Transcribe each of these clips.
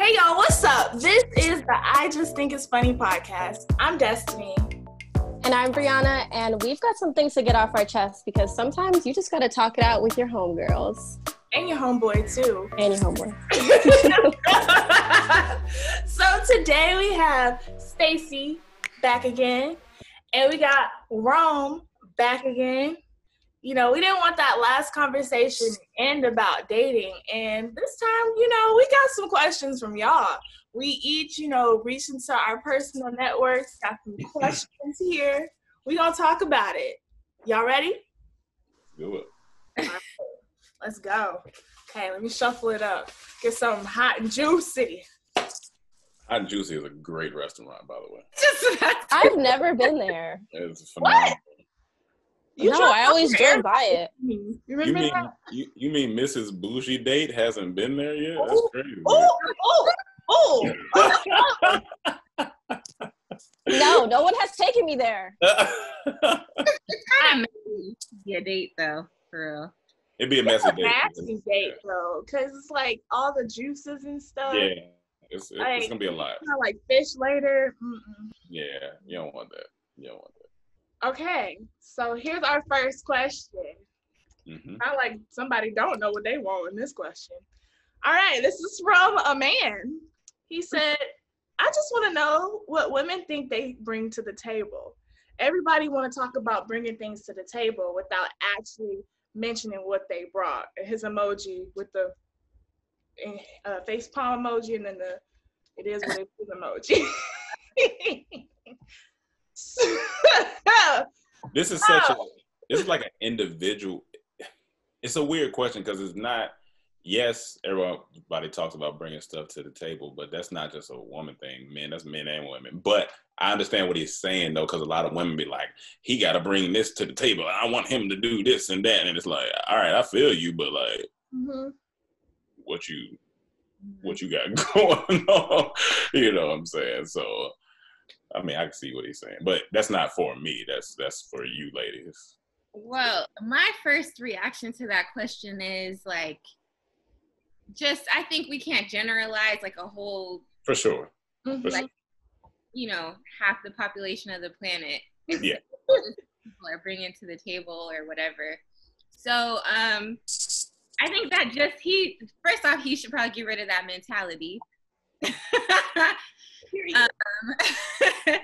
Hey y'all, what's up? This is the I Just Think It's Funny podcast. I'm Destiny. And I'm Brianna, and we've got some things to get off our chest because sometimes you just got to talk it out with your homegirls. And your homeboy, too. And your homeboy. so today we have Stacy back again, and we got Rome back again. You know, we didn't want that last conversation end about dating, and this time, you know, we got some questions from y'all. We each, you know, reached into our personal networks, got some questions here. We gonna talk about it. Y'all ready? Do it. Let's go. Okay, let me shuffle it up. Get something hot and juicy. Hot and Juicy is a great restaurant, by the way. Just I've never been there. It's phenomenal. You no, I always there? drove by it. You You mean you, you mean Mrs. Bougie date hasn't been there yet? That's crazy. Oh, oh, oh. No, no one has taken me there. kind of messy to date though, for real. It'd be a It's messy a date. nasty date though, cause it's like all the juices and stuff. Yeah, it's, it's, Like- it's gonna be a lot. Kinda like fish later. Mm-mm. Yeah, you don't want that. You don't want that. Okay, so here's our first question. hmm Not like somebody don't know what they want in this question. All right, this is from a man. He said, "I just want to know what women think they bring to the table. Everybody want to talk about bringing things to the table without actually mentioning what they brought." And his emoji with the uh, face palm emoji and then the it is what it is emoji. This is such a. This is like an individual. It's a weird question because it's not. Yes, everybody talks about bringing stuff to the table, but that's not just a woman thing. Men, that's men and women. But I understand what he's saying though, because a lot of women be like, "He got to bring this to the table. I want him to do this and that," and it's like, "All right, I feel you, but like, Mhm. what you what you got going on. you know what I'm saying? So I mean I can see what he's saying. But that's not for me. That's that's for you ladies. Well, my first reaction to that question is like, just I think we can't generalize like a whole, For sure. For sure. like, you know, half the population of the planet. Yeah. people are bringing to the table or whatever. So, um, I think that just he first off he should probably get rid of that mentality. um,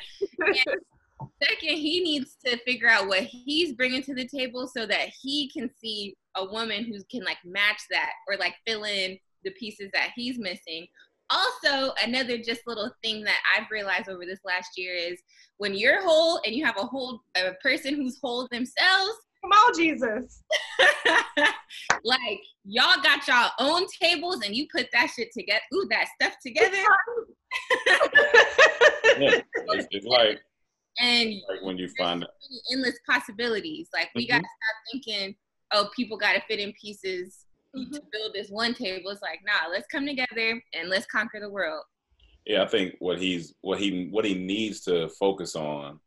second, he needs to figure out what he's bringing to the table so that he can see a woman who can like match that or like fill in the pieces that he's missing. Also, another just little thing that I've realized over this last year is when you're whole and you have a whole a person who's whole themselves, Come on, Jesus. like y'all got y'all own tables and you put that shit together. Ooh, that stuff together. Yeah. It's, it's like and like when you find endless possibilities. Like we gotta Mhm. stop thinking, oh, people gotta fit in pieces Mhm. to build this one table. It's like, nah, let's come together and let's conquer the world. yeah, I think what he's what he what he needs to focus on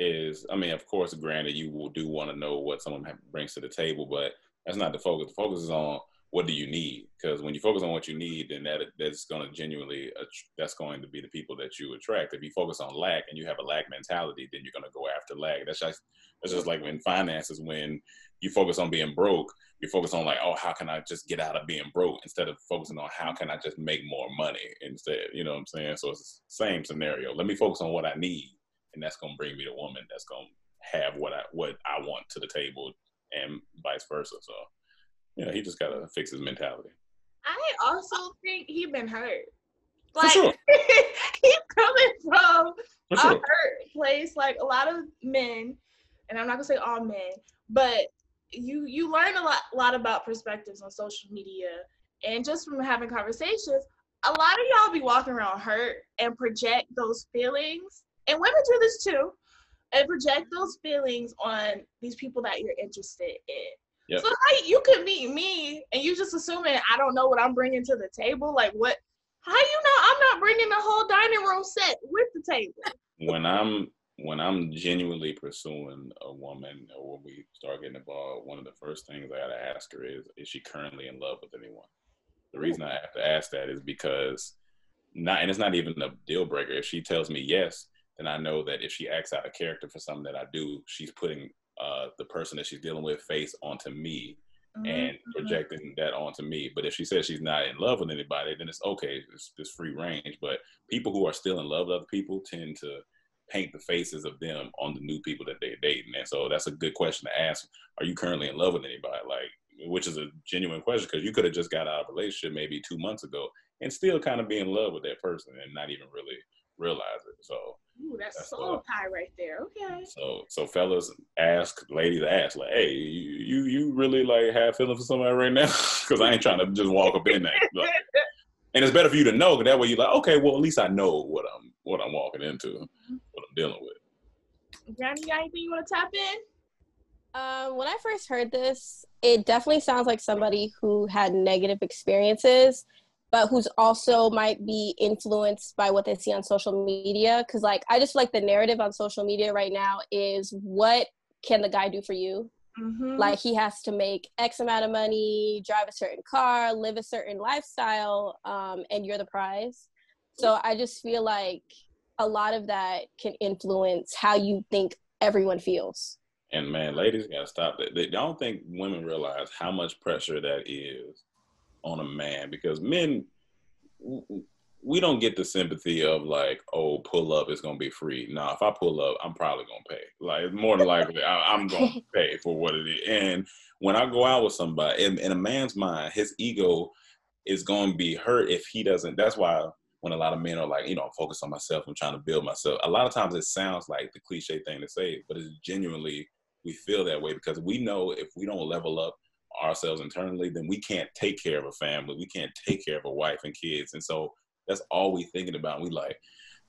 is I mean, of course, granted you will do want to know what someone brings to the table, but that's not the focus. The focus is on what do you need? Because when you focus on what you need, then that that's going to genuinely that's going to be the people that you attract. If you focus on lack and you have a lack mentality, then you're going to go after lack. That's just that's just like in finances when you focus on being broke, you focus on like, oh, how can I just get out of being broke instead of focusing on how can I just make more money instead. You know what I'm saying? So it's the same scenario. Let me focus on what I need, and that's going to bring me the woman that's going to have what I what I want to the table, and vice versa. So yeah, he just got to fix his mentality. I also think he been hurt. Like sure. he's coming from For a sure. hurt place. Like a lot of men, and I'm not gonna say all men, but you you learn a lot lot about perspectives on social media and just from having conversations. A lot of y'all be walking around hurt and project those feelings, and women do this too, and project those feelings on these people that you're interested in. Yep. So like you could meet me and you just assuming I don't know what I'm bringing to the table. Like what? How you know I'm not bringing the whole dining room set with the table? when I'm when I'm genuinely pursuing a woman or when we start getting involved, one of the first things I gotta ask her is, is she currently in love with anyone? The hmm. reason I have to ask that is because not, and it's not even a deal breaker. If she tells me yes, then I know that if she acts out a character for something that I do, she's putting uh, the person that she's dealing with face onto me and Mm-hmm. projecting that onto me. But if she says she's not in love with anybody, then it's okay. It's, it's free range. But people who are still in love with other people tend to paint the faces of them on the new people that they're dating. And so that's a good question to ask. Are you currently in love with anybody? Like, which is a genuine question because you could have just got out of a relationship maybe two months ago and still kind of be in love with that person and not even really realize it. So Ooh, that's, That's soul the- tie right there. Okay. so so fellas ask ladies ask like, hey, you you, you really like have feelings for somebody right now? Because I ain't trying to just walk up in there. Like, and it's better for you to know 'cause that way you're like, okay, well at least I know what I'm what I'm walking into, what I'm dealing with. Johnny, you got anything you want to tap in? Um, when I first heard this, it definitely sounds like somebody who had negative experiences, but who's also might be influenced by what they see on social media. Cause like I just feel like the narrative on social media right now is what can the guy do for you? Mm-hmm. Like he has to make X amount of money, drive a certain car, live a certain lifestyle, um, and you're the prize. So I just feel like a lot of that can influence how you think everyone feels. And man, ladies gotta stop that. They don't think women realize how much pressure that is on a man because men we don't get the sympathy of like, oh, pull up, it's gonna be free. Nah, if I pull up, I'm probably gonna pay. Like more than likely I, I'm gonna pay for what it is. And when I go out with somebody, in, in a man's mind, his ego is gonna be hurt if he doesn't. That's why when a lot of men are like, you know, I'm focused on myself, I'm trying to build myself. A lot of times it sounds like the cliche thing to say, but it's genuinely we feel that way because we know if we don't level up ourselves internally, then we can't take care of a family, we can't take care of a wife and kids, and so that's all we thinking about. We like,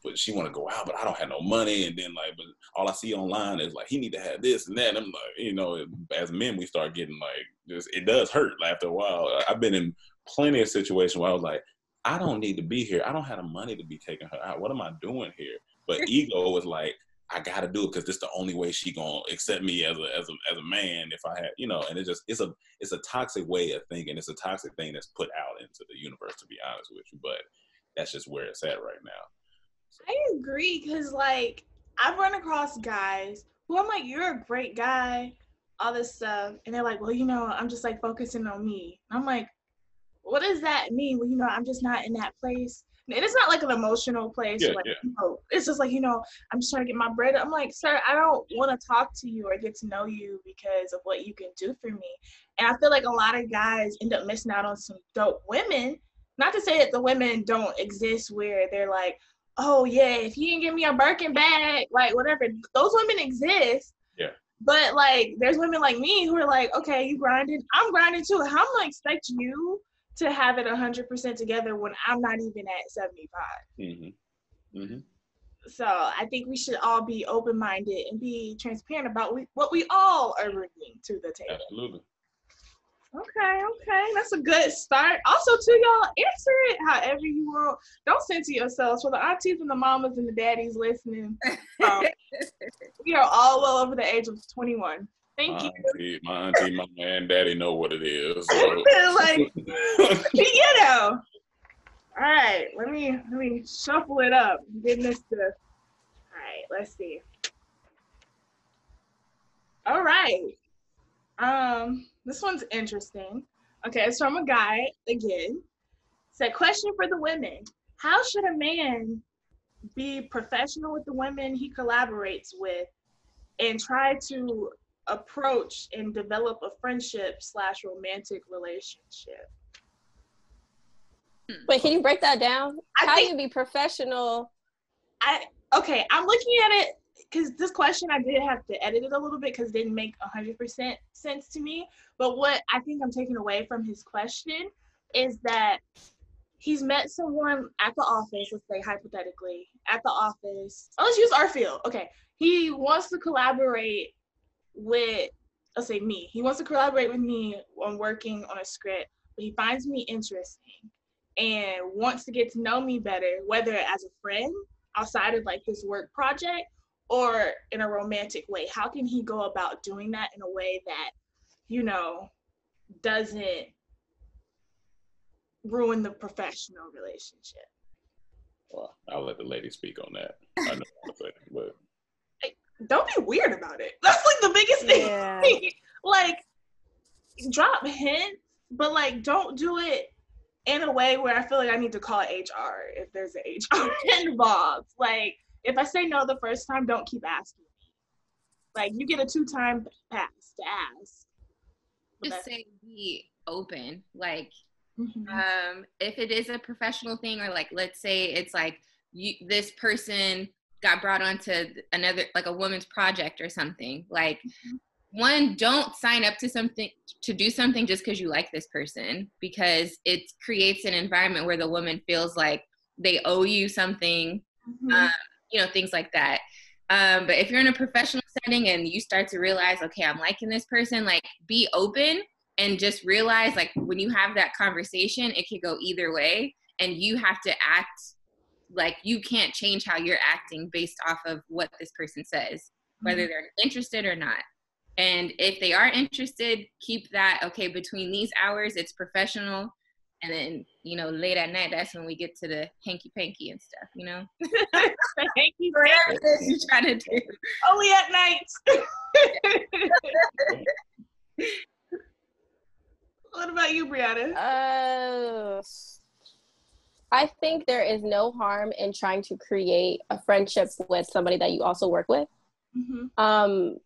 but she want to go out, but I don't have no money, and then like, but all I see online is like he need to have this and that. And I'm like, you know, as men, we start getting like this. It does hurt after a while. I've been in plenty of situations where I was like, I don't need to be here. I don't have the money to be taking her out. What am I doing here? But ego was like, I gotta do it because this the only way she gonna accept me as a as a as a man if I had you know. And it just it's a it's a toxic way of thinking. It's a toxic thing that's put out into the universe. To be honest with you, but that's just where it's at right now. I agree because like I've run across guys who I'm like, you're a great guy, all this stuff, and they're like, well, you know, I'm just like focusing on me. And I'm like, what does that mean? Well, you know, I'm just not in that place. And it's not like an emotional place. Yeah, like, yeah. you know, it's just like, you know, I'm just trying to get my bread. I'm like, sir, I don't want to talk to you or get to know you because of what you can do for me. And I feel like a lot of guys end up missing out on some dope women. Not to say that the women don't exist where they're like, oh yeah, if you didn't give me a Birkin bag, like whatever, those women exist. Yeah. But like, there's women like me who are like, okay, you grinding, I'm grinding too. How am I expect you to have it 100% together when I'm not even at 75? Mm-hmm. Mm-hmm. So I think we should all be open-minded and be transparent about we, what we all are bringing to the table. Absolutely. Okay, okay, that's a good start. Also, to y'all answer it however you want. Don't censor yourselves. For the aunties and the mamas and the daddies listening, um, we are all well over the age of 21. Thank My you. auntie, my auntie, my man, daddy know what it is. So. like, you know. All right, let me let me shuffle it up. Getting this to. All right, let's see. All right. Um, this one's interesting. Okay, it's from a guy again. Said question for the women: How should a man be professional with the women he collaborates with, and try to approach and develop a friendship slash romantic relationship? Hmm. Wait, can you break that down? I How do you be professional? I okay, I'm looking at it because this question I did have to edit it a little bit because it didn't make hundred percent sense to me. But what I think I'm taking away from his question is that he's met someone at the office, let's say hypothetically, at the office. Oh, let's use our field. Okay. He wants to collaborate with let's say me. He wants to collaborate with me on working on a script, but he finds me interesting and wants to get to know me better, whether as a friend outside of like this work project or in a romantic way how can he go about doing that in a way that you know doesn't ruin the professional relationship Well, I'll let the lady speak on that. I know what I'm saying, but don't be weird about it. That's like the biggest thing. Yeah. like, drop hints, but like, don't do it in a way where I feel like I need to call HR if there's an HR involved. Like, if I say no the first time, don't keep asking me. Like, you get a two time pass to ask. Just say be open. Like Mhm. um if it is a professional thing or like let's say it's like you this person got brought onto another like a woman's project or something like Mhm. one don't sign up to something to do something just because you like this person because it creates an environment where the woman feels like they owe you something Mhm. um, you know things like that um, but if you're in a professional setting and you start to realize okay i'm liking this person like be open and just realize like when you have that conversation it could go either way and you have to act like you can't change how you're acting based off of what this person says whether they're interested or not and if they are interested keep that okay between these hours it's professional and then you know late at night that's when we get to the hanky panky and stuff you know Thank you. whatever it is you're trying to do Only at night. what about you, Brianna? Uh, I think there is no harm in trying to create a friendship with somebody that you also work with. hmm Um,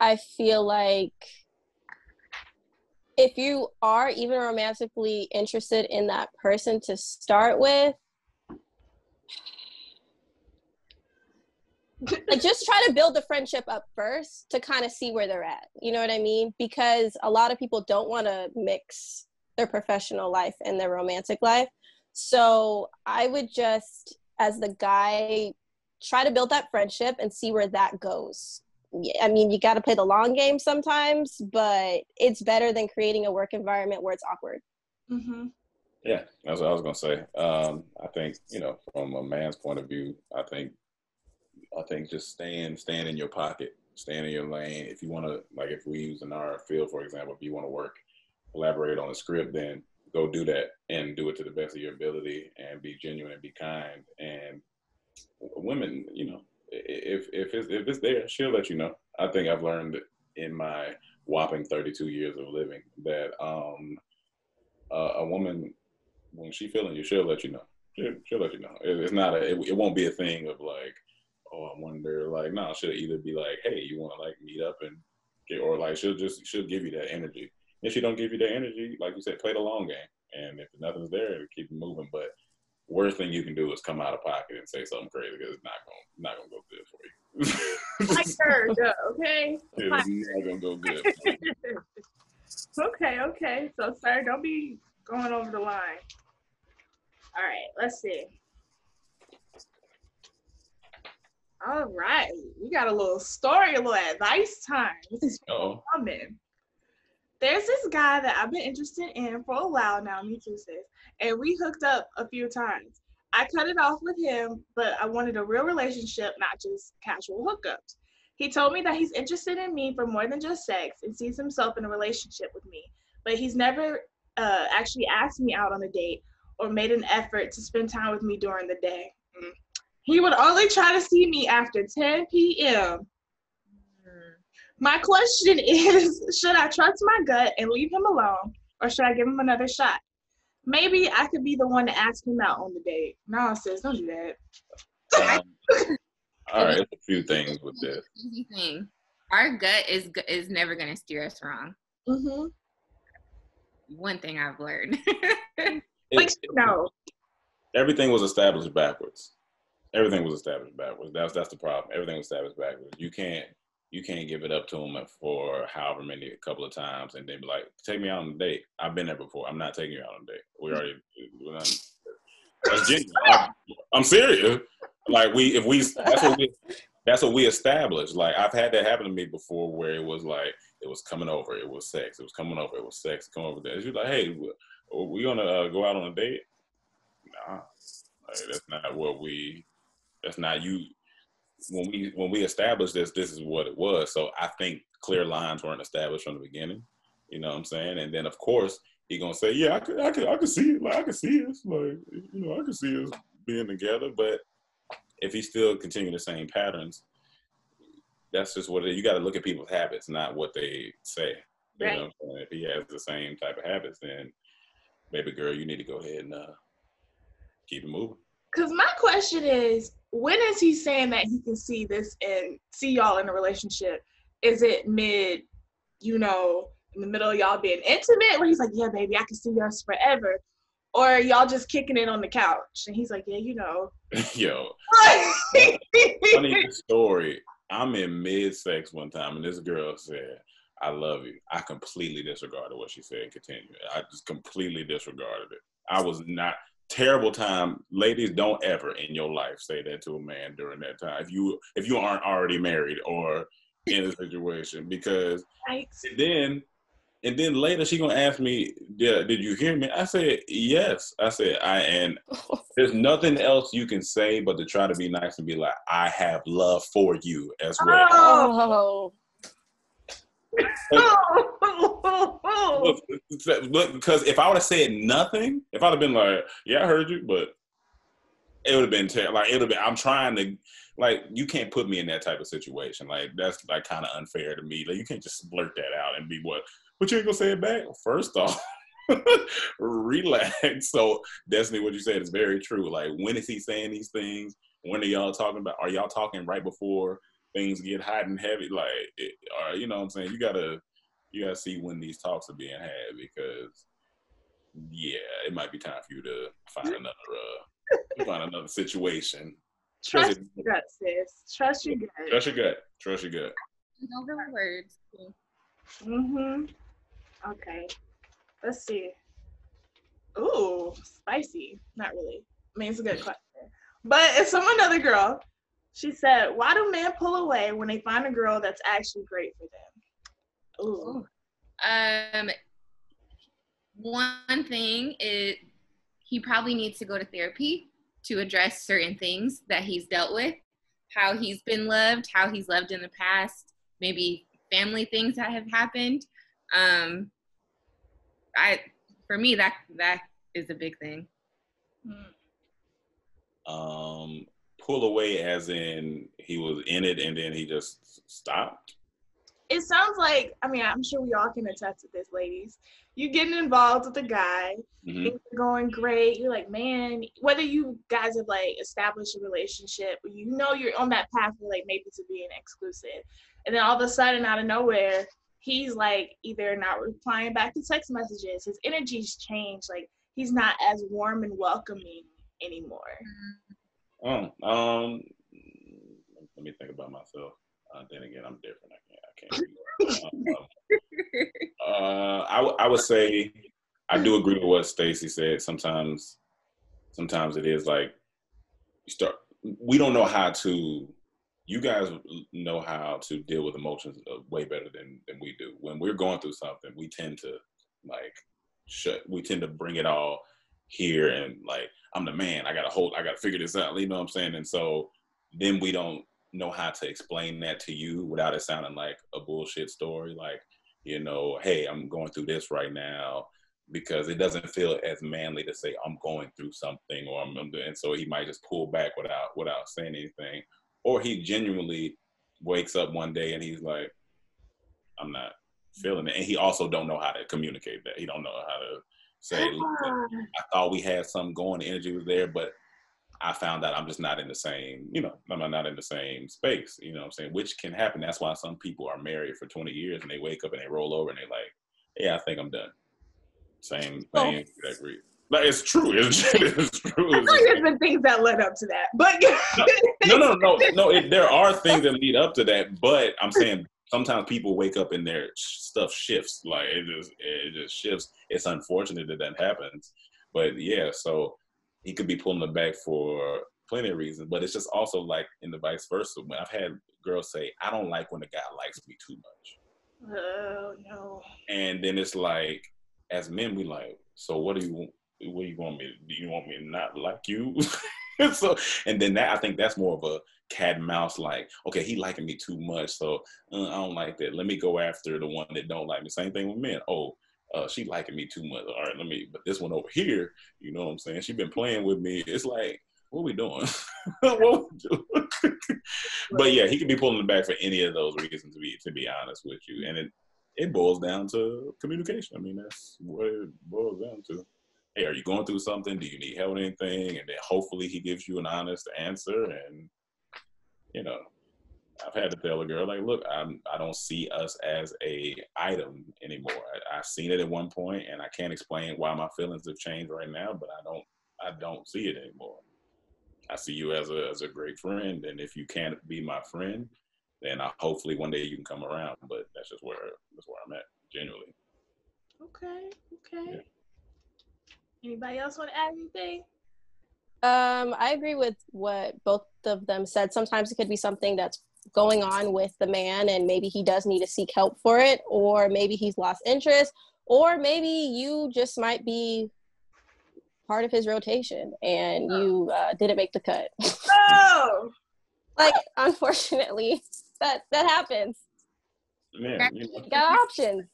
I feel like if you are even romantically interested in that person to start with, like just try to build the friendship up first to kind of see where they're at. You know what I mean? Because a lot of people don't want to mix their professional life and their romantic life. So I would just, as the guy, try to build that friendship and see where that goes. I mean, you got to play the long game sometimes, but it's better than creating a work environment where it's awkward. hmm Yeah, that's what I was gonna say. Um, I think you know, from a man's point of view, I think, I think just staying, staying in your pocket, staying in your lane. If you want to, like, if we use in our field, for example, if you want to work, collaborate on a script, then go do that and do it to the best of your ability and be genuine and be kind. And women, you know, if if it's if it's there, she'll let you know. I think I've learned in my whopping 32 years of living that um, uh, a woman when she feeling you, she'll let you know. She'll, she'll let you know. It, it's not a. It, it won't be a thing of like, oh, I wonder. Like, no, she'll either be like, hey, you want to like meet up and, get, or like she'll just she'll give you that energy. If she don't give you that energy, like you said, play the long game. And if nothing's there, keep moving. But worst thing you can do is come out of pocket and say something crazy because it's not gonna not gonna go good for you. Like her, yeah, okay. it's not gonna go good. okay, okay. So, sir, don't be going over the line. All right, let's see. All right, we got a little story, a little advice time. This is Oh, woman. There's this guy that I've been interested in for a while now, me too, sis. And we hooked up a few times. I cut it off with him, but I wanted a real relationship, not just casual hookups. He told me that he's interested in me for more than just sex and sees himself in a relationship with me, but he's never uh, actually asked me out on a date or made an effort to spend time with me during the day. Mm. He would only try to see me after 10 p.m. My question is should I trust my gut and leave him alone, or should I give him another shot? Maybe I could be the one to ask him out on the date. No, sis, don't do that. um, all right. A few things with this. Easy thing. Our gut is is never gonna steer us wrong. Mm-hmm. One thing I've learned. Like, It- no. everything was established backwards. Everything was established backwards. That's that's the problem. Everything was established backwards. You can't you can't give it up to them for however many a couple of times and then be like, take me out on a date. I've been there before. I'm not taking you out on a date. We already we're not, that's genuine. I'm, I'm serious. Like we if we that's what we that's what we established. Like I've had that happen to me before where it was like it was coming over, it was sex, it was coming over, it was sex, come over there. You're like, hey, we- we gonna uh, go out on a date? Nah, like, that's not what we. That's not you. When we when we established this, this is what it was. So I think clear lines weren't established from the beginning. You know what I'm saying? And then of course he gonna say, yeah, I could, I could, I could see it. Like I could see us. Like you know, I could see us being together. But if he's still continuing the same patterns, that's just what it, you got to look at people's habits, not what they say. You Right. know, what I'm saying? if he has the same type of habits, then baby girl, you need to go ahead and uh, keep it moving. Because my question is, when is he saying that he can see this and see y'all in a relationship? Is it mid, you know, in the middle of y'all being intimate, where he's like, "Yeah, baby, I can see us forever," or y'all just kicking it on the couch and he's like, "Yeah, you know." Yo, funny story. I'm in mid sex one time, and this girl said, "I love you." I completely disregarded what she said. and Continued. I just completely disregarded it. I was not terrible time. Ladies, don't ever in your life say that to a man during that time. If you if you aren't already married or in a situation, because Right. then and then later she gonna ask me, "Did did you hear me?" I said, "Yes." I said, "I and there's nothing else you can say but to try to be nice and be like, I have love for you as well." Oh, oh. Oh. Because if I would have said nothing, if I'd have been like, "Yeah, I heard you," but it would have been ter- like it would have been. I'm trying to like you can't put me in that type of situation. Like that's like kind of unfair to me. Like you can't just blurt that out and be what. But you ain't gonna say it back. First off, relax. So Destiny, what you said is very true. Like when is he saying these things? When are y'all talking about? Are y'all talking right before things get hot and heavy? Like, it, or you know what I'm saying? You gotta you gotta see when these talks are being had because yeah, it might be time for you to find another uh find another situation. Trust your gut, sis. Trust your gut. Trust your gut. Trust your gut. Over words. Mm-hmm. Okay. Let's see. Ooh, spicy. Not really. I mean, it's a good question. But it's from another girl. She said, "Why do men pull away when they find a girl that's actually great for them?" Ooh. Um, one thing is he probably needs to go to therapy to address certain things that he's dealt with, how he's been loved, how he's loved in the past, maybe family things that have happened. Um, I, for me, that that is a big thing. Um pull away as in he was in it and then he just stopped. It sounds like. I mean, I'm sure we all can attest to this, ladies. You getting involved with a guy, Mhm. things are going great. You're like, man, whether you guys have like established a relationship, you know you're on that path for like maybe to being exclusive. And then all of a sudden, out of nowhere, he's like either not replying back to text messages, his energy's changed, like he's not as warm and welcoming anymore. Oh, um, let me think about myself. Uh, then again, I'm different. I can't. I can't. um, uh, I w- I would say I do agree with what Stacy said. Sometimes, sometimes it is like you start. We don't know how to. You guys know how to deal with emotions uh, way better than than we do. When we're going through something, we tend to like shut. We tend to bring it all here and like I'm the man. I gotta hold. I gotta figure this out. You know what I'm saying? And so then we don't know how to explain that to you without it sounding like a bullshit story. Like you know, hey, I'm going through this right now because it doesn't feel as manly to say I'm going through something or I'm. And so he might just pull back without without saying anything, or he genuinely wakes up one day and he's like, I'm not feeling it, and he also don't know how to communicate that. He don't know how to say. Ah, I thought we had some going, the energy was there, but I found out I'm just not in the same, you know, I'm not in the same space, you know what I'm saying? Which can happen. That's why some people are married for 20 years and they wake up and they roll over and they like, yeah, I think I'm done. Same Oh. thing. Agree. Like, it's true. It's, it's true. I there's been things that led up to that, but no, no, no, no. It, there are things that lead up to that, but I'm saying sometimes people wake up and their stuff shifts. Like it just, it just shifts. It's unfortunate that that happens, but yeah. So he could be pulling it back for plenty of reasons, but it's just also like in the vice versa. When I've had girls say, "I don't like when a guy likes me too much," oh no. and then it's like, as men, we like, so what do you? What do you want me? Do you want me to not like you? so, and then that I think that's more of a cat and mouse. Like, okay, he liking me too much, so uh, I don't like that. Let me go after the one that don't like me. Same thing with men. Oh, uh, she liking me too much. All right, let me. But this one over here, you know what I'm saying? She been playing with me. It's like, what we doing? what we doing? but yeah, he could be pulling the back for any of those reasons. To be to be honest with you, and it it boils down to communication. I mean, that's what it boils down to. Hey, are you going through something? Do you need help with anything? And then hopefully he gives you an honest answer. And you know, I've had to tell a girl like, look, I'm I don't see us as a item anymore. I, I've seen it at one point, and I can't explain why my feelings have changed right now, but I don't I don't see it anymore. I see you as a as a great friend, and if you can't be my friend, then I, hopefully one day you can come around. But that's just where that's where I'm at, genuinely. Okay. Okay. Yeah. Anybody else want to add anything? Um, I agree with what both of them said. Sometimes it could be something that's going on with the man and maybe he does need to seek help for it or maybe he's lost interest or maybe you just might be part of his rotation and oh. you uh, didn't make the cut oh like unfortunately that that happens Man, you got options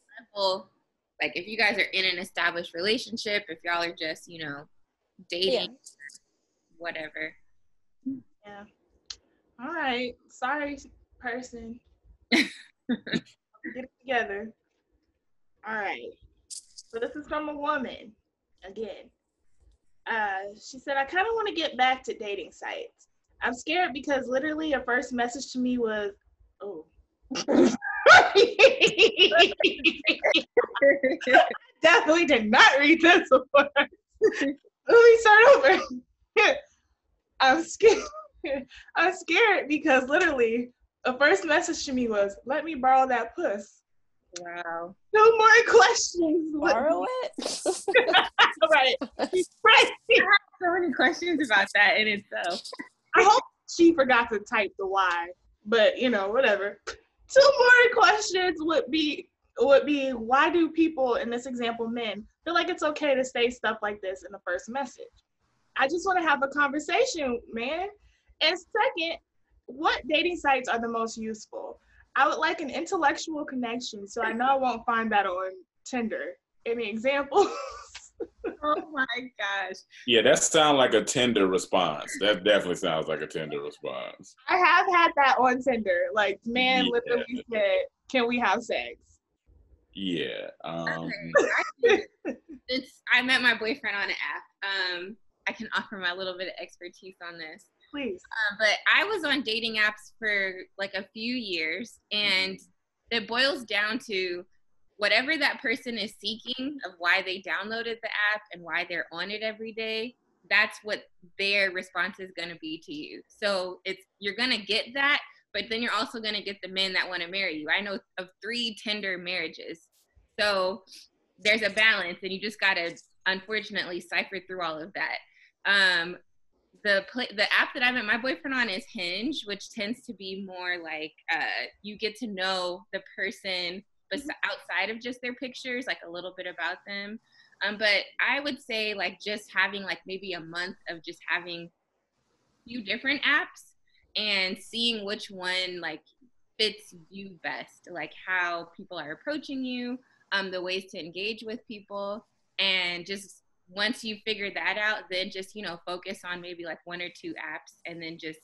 like if you guys are in an established relationship if y'all are just you know dating yeah. Whatever yeah all right. Sorry, person. Get it together. All right. So this is from a woman again. Uh, she said, I kind of want to get back to dating sites. I'm scared because literally a first message to me was, oh. definitely did not read this before. Let me start over. I'm scared. I'm scared because literally the first message to me was, "Let me borrow that puss." Wow. No more questions. Borrow it. right. Right. I have so many questions about that in itself. I hope she forgot to type the Y, but you know, whatever. Two more questions would be would be why do people in this example men feel like it's okay to say stuff like this in the first message? I just want to have a conversation, man. And second, what dating sites are the most useful? I would like an intellectual connection, so I know I won't find that on Tinder. Any examples? oh my gosh. Yeah, that sounds like a Tinder response. That definitely sounds like a Tinder response. I have had that on Tinder. Like, man yeah. literally said, Can we have sex? Yeah. Um, Since I met my boyfriend on an app, um, I can offer my little bit of expertise on this. Please. Uh, but I was on dating apps for like a few years, and it boils down to whatever that person is seeking of why they downloaded the app and why they're on it every day that's what their response is going to be to you. So it's you're going to get that but then you're also going to get the men that want to marry you. I know of three Tinder marriages. So there's a balance and you just got to unfortunately cipher through all of that um, the play, the app that I met my boyfriend on is Hinge, which tends to be more like uh, you get to know the person bes- mm-hmm. outside of just their pictures, like a little bit about them. Um, but I would say like just having like maybe a month of just having a few different apps and seeing which one like fits you best, like how people are approaching you, um, the ways to engage with people, and just once you figure that out, then just, you know, focus on maybe like one or two apps and then just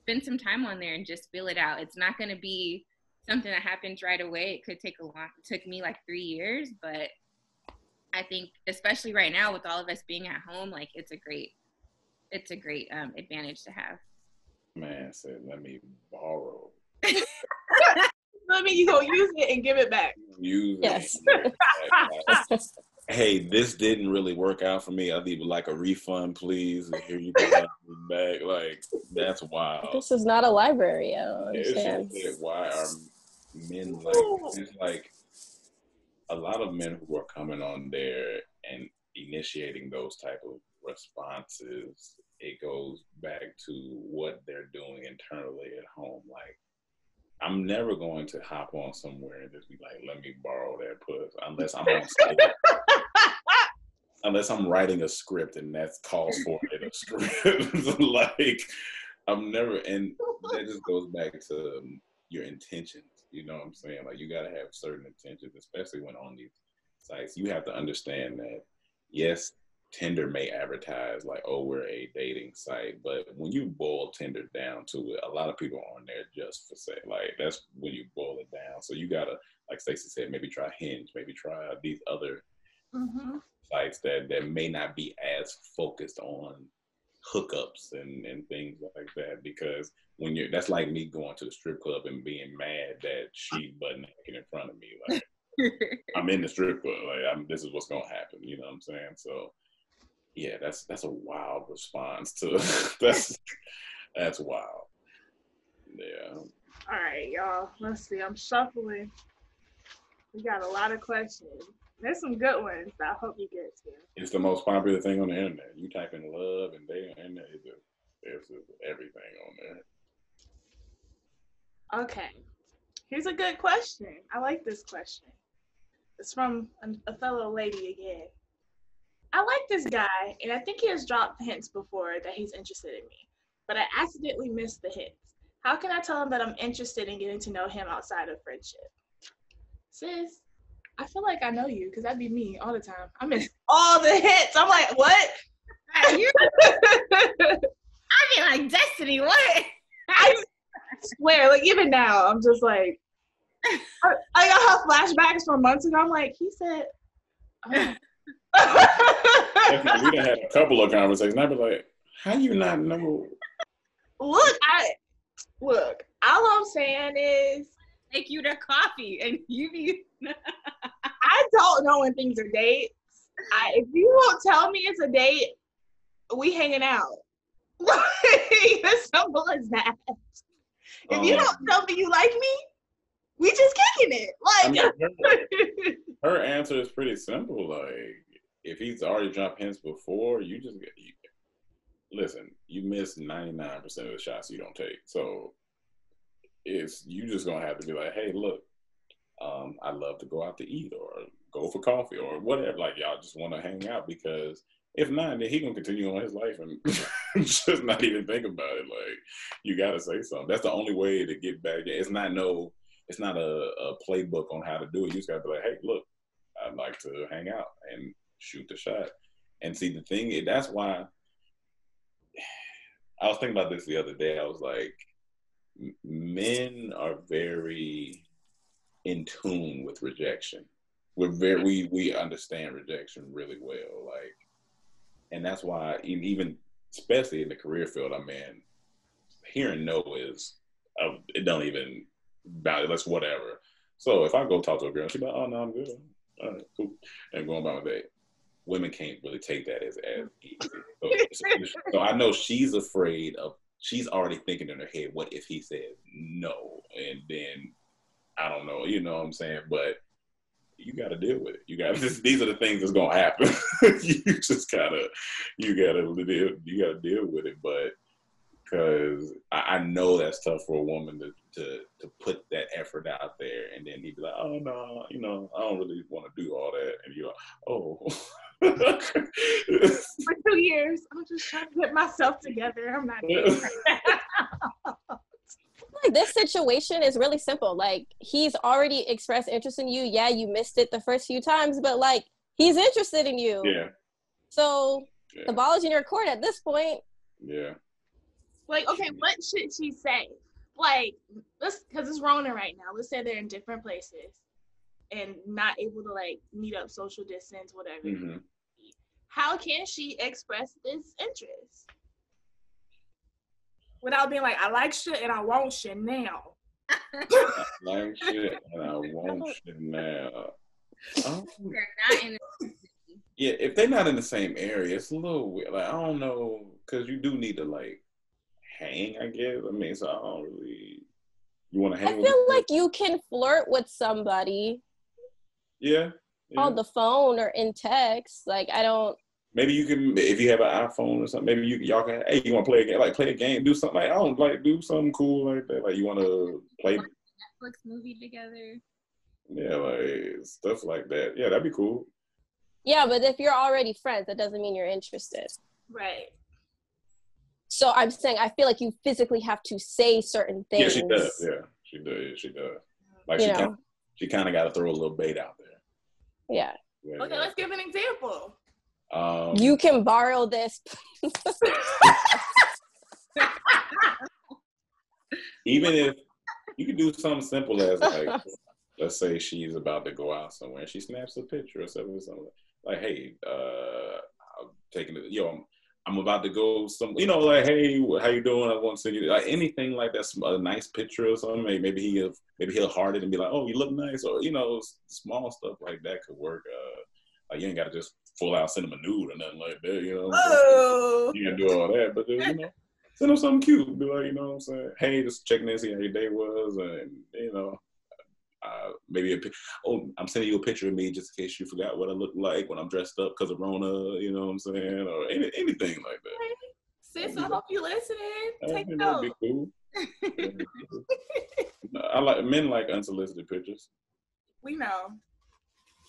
spend some time on there and just fill it out. It's not going to be something that happens right away. It could take a long, it took me like three years, but I think especially right now with all of us being at home, like it's a great, it's a great um, advantage to have. Man said, let me borrow. let me you go use it and give it back. Use yes. it hey, this didn't really work out for me. I need like a refund, please. And here you go back. Like that's wild. This is not a library. I don't understand. why are men like it's like a lot of men who are coming on there and initiating those type of responses, it goes back to what they're doing internally at home. Like I'm never going to hop on somewhere and just be like, let me borrow that puss unless I'm on stage. Unless I'm writing a script and that calls for it a script. like I'm never and that just goes back to um, your intentions. You know what I'm saying? Like you gotta have certain intentions, especially when on these sites. You have to understand that yes, Tinder may advertise like, "Oh, we're a dating site," but when you boil Tinder down to it, a lot of people are on there just for say, like that's when you boil it down. So you gotta, like Stacey said, maybe try Hinge, maybe try these other Mm-hmm. sites that that may not be as focused on hookups and and things like that because when you're that's like me going to the strip club and being mad that she butt naked in front of me like I'm in the strip club like I'm this is what's gonna happen you know what I'm saying so yeah that's that's a wild response to that's that's wild yeah All right, y'all. Let's see. I'm shuffling. We got a lot of questions. There's some good ones that I hope you get to. it's the most popular thing on the internet you type in love and dating and the internet it's just, it's just everything on there Okay. Here's a good question. I like this question. It's from a, a fellow lady again. I like this guy, and I think he has dropped hints before that he's interested in me, but I accidentally missed the hints. How can I tell him that I'm interested in getting to know him outside of friendship? Sis, I feel like I know you because that'd be me all the time. I miss all the hits. I'm like, what? you I mean, like Destiny. What? I swear, like even now, I'm just like, I, I got her flashbacks from months ago. I'm like, he said. Oh. Definitely, we done had a couple of conversations. I'd be like, how you not know? look, I look. All I'm saying is, Take you to coffee and you be. I don't know when things are dates. I, if you won't tell me it's a date, we hanging out. As simple as that. If you Um, don't tell me you like me, we just kicking it. I Like, mean, her, her answer is pretty simple. Like, if he's already dropped hints before, you just get. You, listen, you miss ninety nine percent of the shots you don't take. So, it's you just gonna have to be like, hey, look, um, I love to go out to eat or go for coffee or whatever. Like, y'all just want to hang out because if not, then he gonna continue on his life and just not even think about it. Like, you gotta say something. That's the only way to get back. It's not no it's not a, a playbook on how to do it. You just gotta be like, hey, look, I'd like to hang out and shoot the shot. And see, the thing that's why I was thinking about this the other day. I was like, men are very in tune with rejection. We're very we we understand rejection really well. Like, and that's why even especially in the career field I'm in, hearing no is uh, it don't even it. That's whatever. So if I go talk to a girl, she's like, "Oh no, I'm good. All right, cool," and going about my day. Women can't really take that as as easy. So, so I know she's afraid of. She's already thinking in her head, "What if he says no?" And then I don't know. You know what I'm saying? But you got to deal with it. You got. These are the things that's gonna happen. you just gotta, you gotta deal. You gotta deal with it. But because I, I know that's tough for a woman to, to to put that effort out there, and then he'd be like, "Oh no, you know, I don't really want to do all that," and you're like, "Oh." for two years, I'm just trying to get myself together. I'm not. like this situation is really simple. Like he's already expressed interest in you. Yeah, you missed it the first few times, but like he's interested in you. yeah, So yeah, the ball is in your court at this point. yeah. Like, okay, what should she say? Like, let's because it's Rona right now. Let's say they're in different places and not able to like meet up, social distance, whatever. hmm How can she express this interest without being like, I like shit and I want shit now? Like shit, and I want shit now. Um, they're not in. yeah, if they're not in the same area, it's a little weird. Like I don't know, because you do need to like hang. I guess. I mean, so I don't really. You want to I hang with? feel them? like you can flirt with somebody yeah. yeah. on the phone or in text. Like I don't. Maybe you can, if you have an iPhone or something. Maybe you y'all can. Hey, you want to play a game? Like play a game, do something. Like I don't like do something cool like that. Like you want to play, Netflix movie together. yeah, like stuff like that. Yeah, that'd be cool. Yeah, but if you're already friends, that doesn't mean you're interested. Right. So I'm saying I feel like you physically have to say certain things. Yeah, she does. Yeah, she does. She does. Like You she know. kind, she kind of got to throw a little bait out there. Yeah. Yeah, Okay, yeah. let's give an example. Um, You can borrow this. even if you can do something simple as like, let's say she's about to go out somewhere, she snaps a picture or something, something like, hey, uh, I'm taking it, yo, I'm, I'm about to go some, you know, like, hey, how you doing? I want to send you like anything like that's a nice picture or something. Maybe, maybe he'll maybe he'll heart it and be like, oh, you look nice, or you know, small stuff like that could work. Uh, like you ain't got to just full out send him a nude or nothing like that, you know. Oh. You can do all that, but just, you know, send them something cute. Be like, you know what I'm saying? Hey, just checking in, see how your day was, and you know, uh, maybe a pic. Oh, I'm sending you a picture of me just in case you forgot what I look like when I'm dressed up because of Rona. You know what I'm saying? Or any, anything like that. Sis, I hope you're listening. I Take think that'd notes. be cool. That'd be cool. I like men like unsolicited pictures. We know.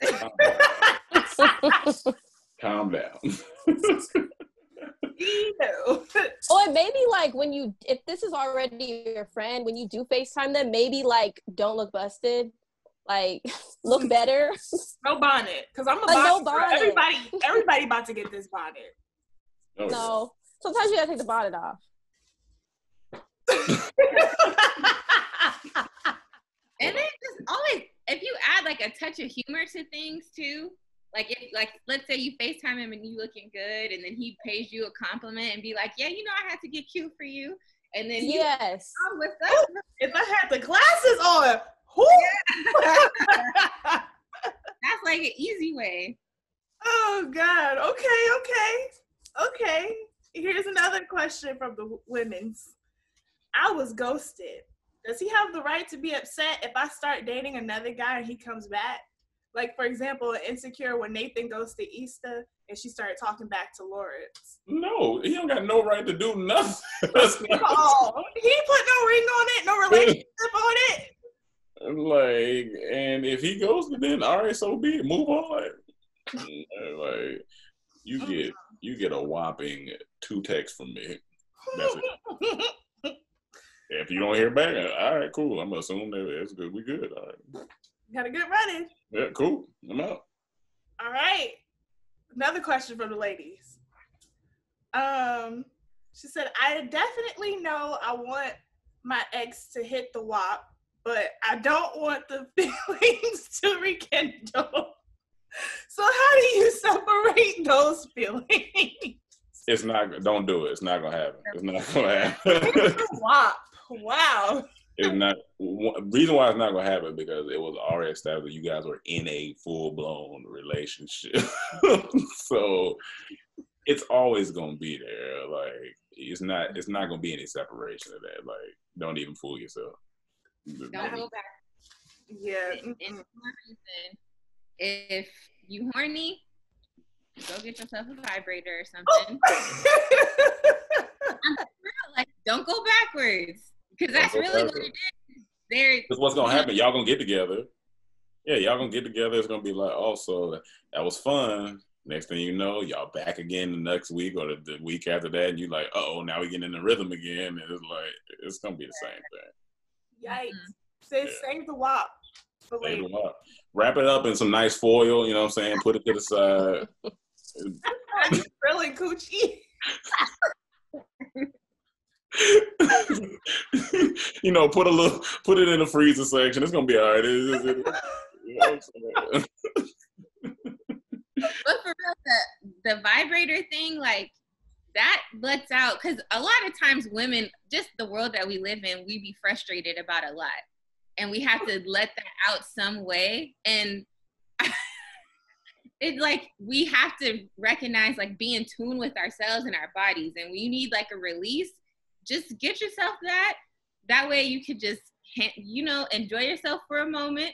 Calm down. We know. or maybe like when you, if this is already your friend, when you do FaceTime them, maybe like don't look busted. Like look better. no bonnet, cause I'm a Uh, bonnet. no bonnet. Everybody, everybody about to get this bonnet. Yeah. No. Sometimes you gotta take the bonnet off. And then just always, if you add like a touch of humor to things too, like if like let's say you FaceTime him and you looking good, and then he pays you a compliment and be like, yeah, you know, I had to get cute for you, and then you, Yes. oh, what's up? if I had the glasses on, whoo. That's like an easy way. oh God. Okay. Okay. Okay. Here's another question from the women's. I was ghosted. Does he have the right to be upset if I start dating another guy and he comes back? Like, for example, Insecure, when Nathan goes to Issa and she started talking back to Lawrence. No, he don't got no right to do nothing. Oh, he put no ring on it, no relationship on it. like, and if he goes to then, all right, so be it. Move on. like, you oh, get you get a whopping two texts from me. That's it. If you don't hear back, all right, cool. I'm gonna assume that it's good. We good. All right. Got a good running. Yeah, cool. I'm out. All right. Another question from the ladies. Um, she said, I definitely know I want my ex to hit the WAP, but I don't want the feelings to rekindle. So how do you separate those feelings? It's not. Don't do it. It's not gonna happen. It's not gonna happen. WAP. Wow. It's not. one- Reason why it's not gonna happen because it was already established that you guys were in a full blown relationship. so it's always gonna be there. Like it's not. It's not gonna be any separation of that. Like don't even fool yourself. Don't go back. Yeah. And, and reason, if you horny, go get yourself a vibrator or something. like, don't go backwards because that's go really what backwards. it is. There, Because what's gonna happen? Y'all gonna get together. Yeah, y'all gonna get together. It's gonna be like, oh, so that was fun. Next thing you know, y'all back again the next week or the, the week after that, and you like, oh, now we getting in the rhythm again, and it's like it's gonna be the same thing. Yikes. Mm-hmm. Sis, Yeah. save the WAP. Save later. it. Wrap it up in some nice foil. You know what I'm saying? Put it to the side. Really coochie. you know, put a little, put it in the freezer section. It's gonna be all right. But for real, the the vibrator thing, like that lets out because a lot of times women, just the world that we live in, we be frustrated about a lot, and we have to let that out some way. And it's like we have to recognize, like, be in tune with ourselves and our bodies, and we need like a release, just get yourself that. That way, you can just, you know, enjoy yourself for a moment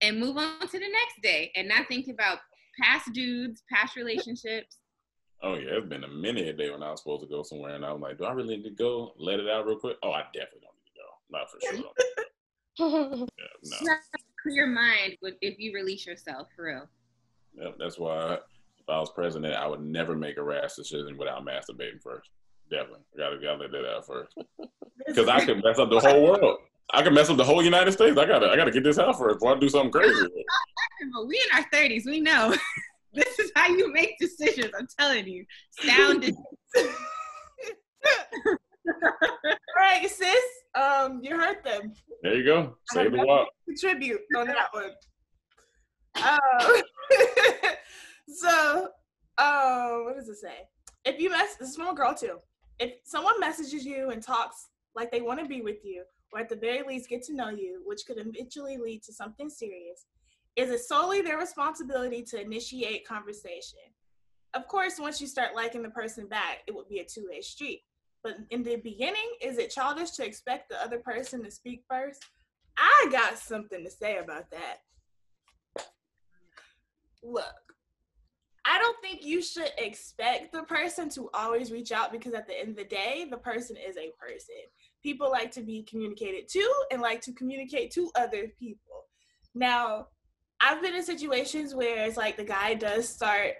and move on to the next day, and not think about past dudes, past relationships. Oh yeah, it's been a minute a day when I was supposed to go somewhere, and I was like, "Do I really need to go? Let it out real quick." Oh, I definitely don't need to go. Not for sure. Yeah, no. You have to clear mind if you release yourself for real. Yep, that's why if I was president, I would never make a rash decision without masturbating first. Definitely, gotta gotta let that out first, because I can mess up the whole world. I can mess up the whole United States. I gotta I gotta get this out first before I do something crazy. But we in our thirties, we know. This is how you make decisions. I'm telling you. Sound. All right, sis. Um, you heard them. There you go. Save the walk. Contribute on that one. Um, so, um, what does it say? If you mess, this is from a girl too. If someone messages you and talks like they want to be with you, or at the very least get to know you, which could eventually lead to something serious, is it solely their responsibility to initiate conversation? Of course, once you start liking the person back, it would be a two way street. But in the beginning, is it childish to expect the other person to speak first? I got something to say about that. Look, I don't think you should expect the person to always reach out because at the end of the day, the person is a person. People like to be communicated to and like to communicate to other people. Now, I've been in situations where it's like the guy does start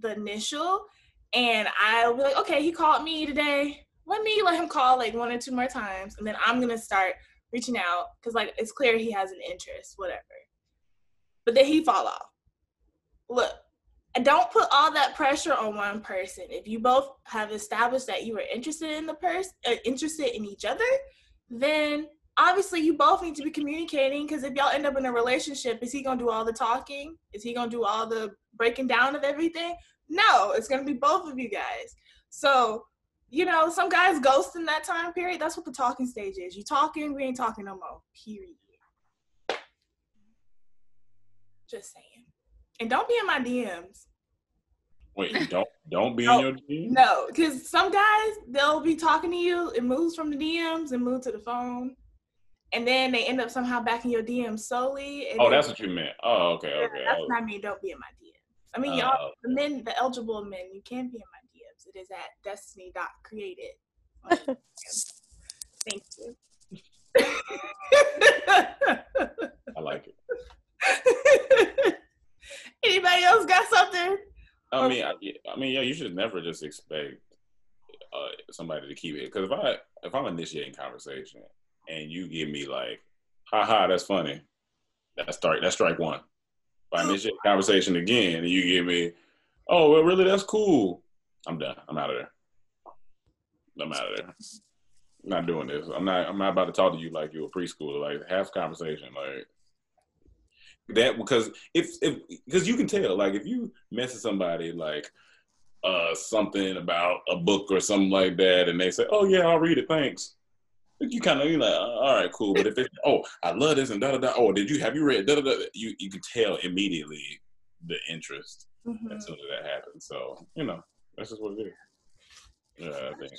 the initial and I'll be like, okay, he called me today let me let him call like one or two more times and then i'm gonna start reaching out because like it's clear he has an interest whatever but then he fall off look don't put all that pressure on one person if you both have established that you are interested in the person uh, interested in each other then obviously you both need to be communicating because if y'all end up in a relationship is he gonna do all the talking is he gonna do all the breaking down of everything no it's gonna be both of you guys so you know, some guys ghost in that time period. That's what the talking stage is. You talking, we ain't talking no more. Period. Just saying. And don't be in my DMs. Wait, don't don't be no, in your DMs? No, because some guys they'll be talking to you. It moves from the DMs and move to the phone, and then they end up somehow back in your DMs solely. Oh, that's what you meant. Oh, okay, okay. That's what I mean. Don't be in my DMs. I mean, uh, y'all, the men, the eligible men, you can be in my DMs. it is at destiny dot created. Thank you. I like it. Anybody else got something? I mean, I, I, mean, yeah, you should never just expect uh, somebody to keep it. Because if I if I'm initiating conversation and you give me like, "Ha ha, that's funny," that's strike that's strike one. If I initiate conversation again and you give me, "Oh, well, really, that's cool," I'm done. I'm out of there. I'm out of there. I'm not doing this. I'm not. I'm not about to talk to you like you're a preschooler. Like have conversation. Like that because if if because you can tell. Like if you message somebody like uh something about a book or something like that, and they say, "Oh yeah, I'll read it. Thanks." You kind of you're like, all right, cool. But if it's oh, I love this and da da da. Oh, did you have you read da da da? You you can tell immediately the interest mm-hmm. as soon as that happens. So you know, that's just what it is. Yeah, I think.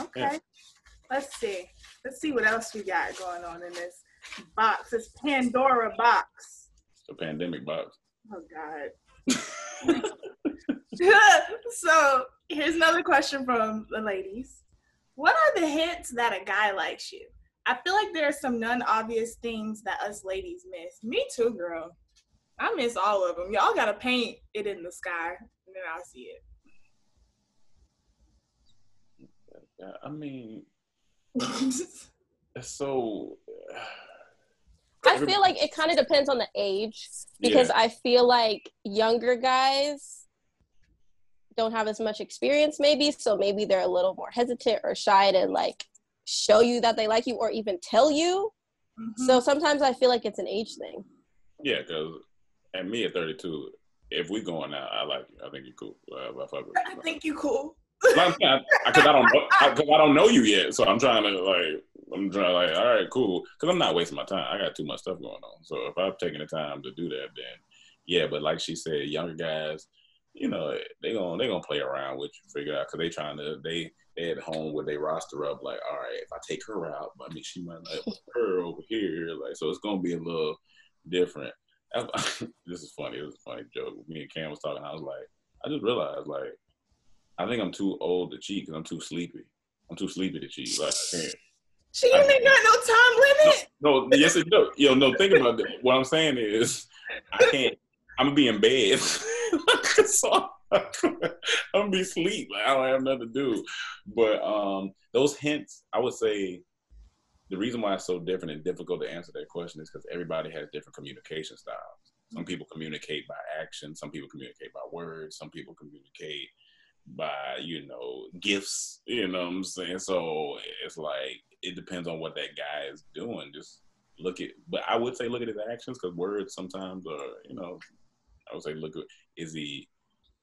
Okay. Yeah. Let's see. Let's see what else we got going on in this box. This Pandora box. The pandemic box. Oh God. so here's another question from the ladies. What are the hints that a guy likes you? I feel like there are some non-obvious things that us ladies miss. Me too, girl. I miss all of them. Y'all gotta paint it in the sky, and then I'll see it. I mean, it's so. I feel like it kind of depends on the age because yeah. I feel like younger guys don't have as much experience, maybe. So maybe they're a little more hesitant or shy to like show you that they like you or even tell you. Mm-hmm. So sometimes I feel like it's an age thing. Yeah, because at me at 32, if we going out, I like you. I think you're cool. Uh, I, I think you cool because I don't know because I, I, don't know you yet. So I'm trying to like I'm trying like all right, cool. Because I'm not wasting my time. I got too much stuff going on. So if I'm taking the time to do that, then yeah. But like she said, younger guys, you know, they gonna they gonna play around with you, figure out because they trying to they they at home with their roster up. Like all right, if I take her out, I mean she might like her over here. Like so, it's gonna be a little different. this is funny. It was a funny joke. Me and Cam was talking. I was like, I just realized like I think I'm too old to cheat because I'm too sleepy. I'm too sleepy to cheat. Like I can't. She ain't got no time limit. No, no yes, it do. Yo, no. Think about it. What I'm saying is, I can't. I'm gonna be in bed. so I'm gonna be asleep. Like I don't have nothing to do. But um, those hints, I would say, the reason why it's so different and difficult to answer that question is because everybody has different communication styles. Some people communicate by action. Some people communicate by words. Some people communicate by you know gifts. You know what I'm saying? So it's like it depends on what that guy is doing. Just look at, but I would say look at his actions because words sometimes are you know. I would say look at is he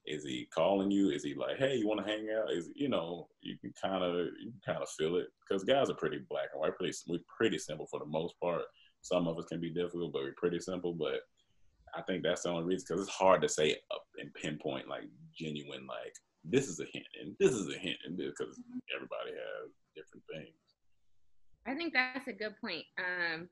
is he calling you? Is he like, hey, you want to hang out? Is you know, you can kind of you kind of feel it because guys are pretty black and white. Pretty we're pretty simple for the most part. Some of us can be difficult, but we're pretty simple. But I think that's the only reason because it's hard to say up and pinpoint like genuine like this is a hint and this is a hint and because everybody has different things. I think that's a good point. Um,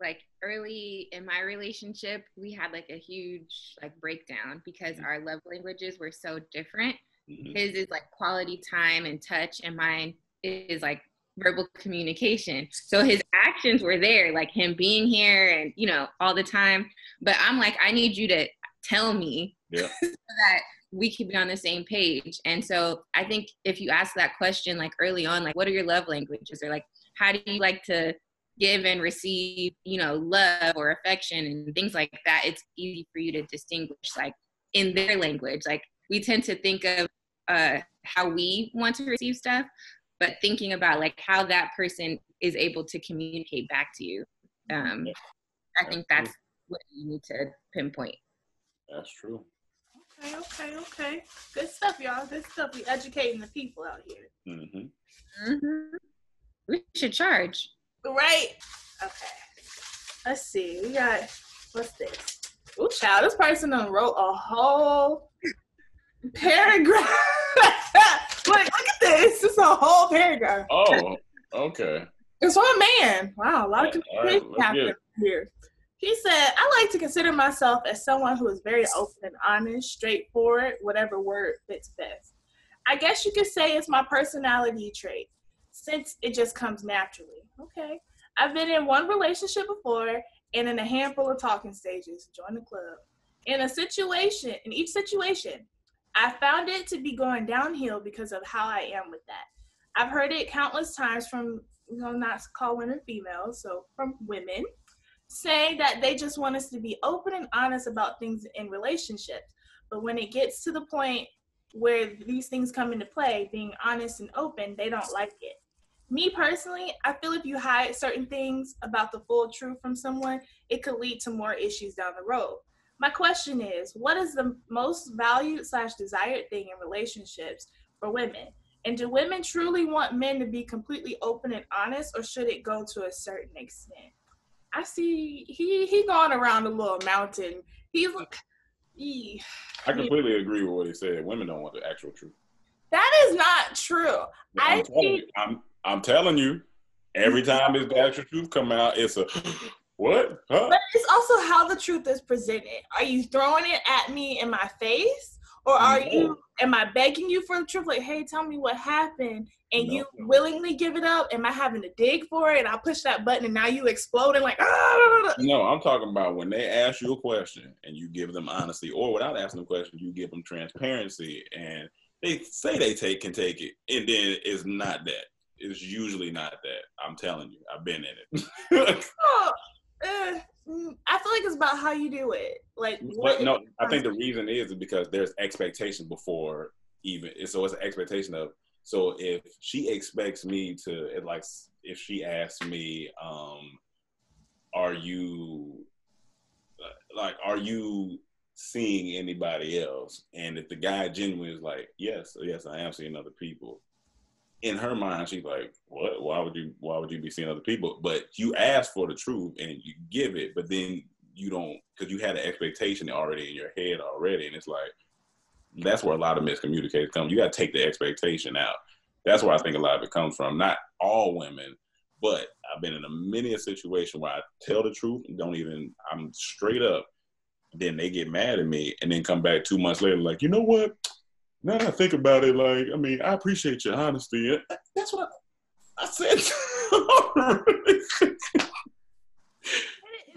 like early in my relationship, we had like a huge like breakdown because mm-hmm. our love languages were so different. Mm-hmm. His is like quality time and touch, and mine is like verbal communication. So his actions were there, like him being here and you know all the time. But I'm like, I need you to tell me yeah. so that we can be on the same page. And so I think if you ask that question like early on, like what are your love languages, or like how do you like to give and receive, you know, love or affection and things like that, it's easy for you to distinguish like in their language. Like we tend to think of uh, how we want to receive stuff, but thinking about like how that person is able to communicate back to you. Um, I think that's what you need to pinpoint. That's true. Okay, okay, okay. Good stuff, y'all. Good stuff. We educating the people out here. Mm-hmm. Mm-hmm. We should charge. Right. Okay. Let's see. We got what's this? Oh, child, this person done wrote a whole paragraph. look, look at this. It's a whole paragraph. Oh, okay. It's from a man. Wow, a lot of communication right, happening here. He said, I like to consider myself as someone who is very open and honest, straightforward, whatever word fits best. I guess you could say it's my personality trait since it just comes naturally. Okay. I've been in one relationship before and in a handful of talking stages. Join the club. In a situation, in each situation, I found it to be going downhill because of how I am with that. I've heard it countless times from, you know, not call women females, so from women saying that they just want us to be open and honest about things in relationships. But when it gets to the point where these things come into play, being honest and open, they don't like it me personally, I feel if you hide certain things about the full truth from someone, it could lead to more issues down the road. My question is, what is the most valued slash desired thing in relationships for women? And do women truly want men to be completely open and honest, or should it go to a certain extent? I see he he going around a little mountain. He's like, I completely agree with what he said. Women don't want the actual truth. That is not true. I'm I think I'm I'm telling you, every mm-hmm. time this actual truth come out, it's a what? Huh? But it's also how the truth is presented. Are you throwing it at me in my face? Or are you am I begging you for the truth? Like, hey, tell me what happened. And no. you willingly give it up? Am I having to dig for it? And I push that button and now you exploding like ah! No, I'm talking about when they ask you a question and you give them honesty, or without asking them questions, you give them transparency and they say they take can take it, and then it's not that it's usually not that. I'm telling you, I've been in it. oh, uh, I feel like it's about how you do it. Like, but no, I think the reason is because there's expectation before even. So it's an expectation of. So if she expects me to, like, if she asks me, um, "Are you like, are you seeing anybody else?" And if the guy genuinely is like, "Yes, yes, I am seeing other people," in her mind, she's like, "What? Why would you? Why would you be seeing other people?" But you ask for the truth and you give it, but then you don't because you had an expectation already in your head already, and it's like that's where a lot of miscommunication comes. You got to take the expectation out. That's where I think a lot of it comes from. Not all women, but I've been in a many a situation where I tell the truth and don't even. I'm straight up. Then they get mad at me, and then come back two months later, like, you know what? Now that I think about it, like, I mean, I appreciate your honesty. That's what I, I said.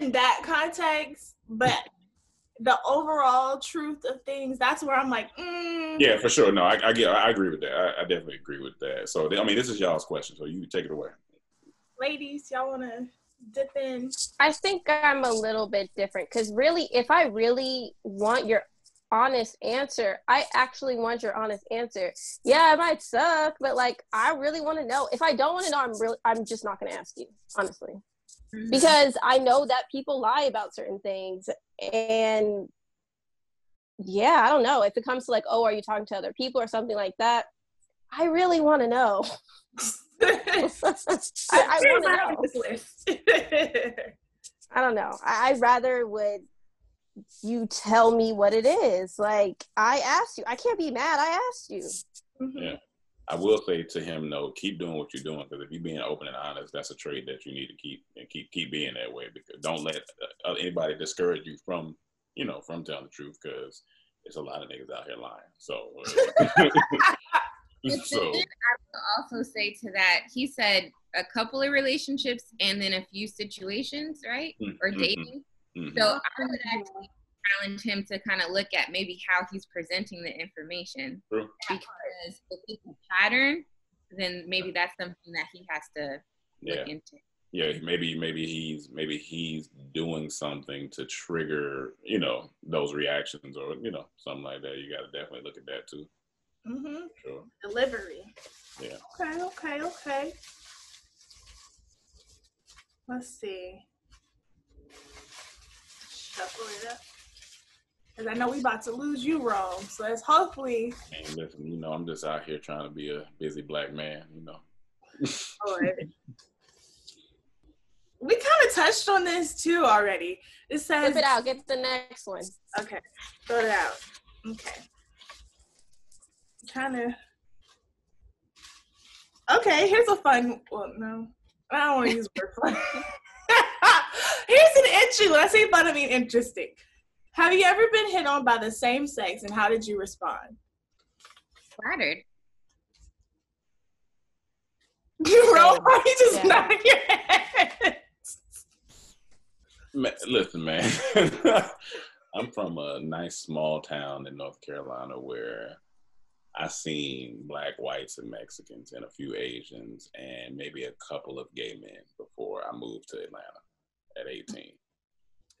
In that context, but the overall truth of things, that's where I'm like, mm. yeah, for sure. No, I, I get, I agree with that. I, I, definitely agree with that. So, I mean, this is y'all's question, so you take it away. Ladies, y'all wanna dip in? I think I'm a little bit different because really, if I really want your honest answer, I actually want your honest answer. Yeah, it might suck, but like I really want to know. If I don't want to know, I'm really I'm just not going to ask you, honestly. Mm-hmm. Because I know that people lie about certain things and yeah, I don't know. If it comes to like, oh, are you talking to other people or something like that? I really want to know. I, I want to know. I don't know. I, I rather would you tell me what it is. Like I asked you. I can't be mad. I asked you. Mm-hmm. Yeah. I will say to him, no, keep doing what you're doing because if you're being open and honest, that's a trait that you need to keep and keep keep being that way. Because don't let uh, anybody discourage you from, you know, from telling the truth because there's a lot of niggas out here lying. So, so I will also say to that, he said a couple of relationships and then a few situations, right, mm-hmm. or dating. Mm-hmm. So I would actually challenge him to kind of look at maybe how he's presenting the information. True. Because if it's a pattern, then maybe that's something that he has to yeah. look into. Yeah, maybe maybe he's maybe he's doing something to trigger, you know, those reactions or you know, something like that. You gotta definitely look at that too. Mm-hmm. Sure. Delivery. Yeah. Okay, okay, okay. Let's see. Shuffle it up. Cause I know we about to lose you, Rome. So let's hopefully. And listen, you know, I'm just out here trying to be a busy black man, you know. we kind of touched on this too already. It says. Flip it out. Get the next one. Okay. Throw it out. Okay. Kind of. Okay, here's a fun. Well, no, I don't want to use word fun. here's an interesting. When I say fun, I mean interesting. Have you ever been hit on by the same sex, and how did you respond? Flattered. You roll, you just yeah. nod your head. Man, listen, man. I'm from a nice small town in North Carolina where I seen black, whites, and Mexicans, and a few Asians, and maybe a couple of gay men before I moved to Atlanta at 18.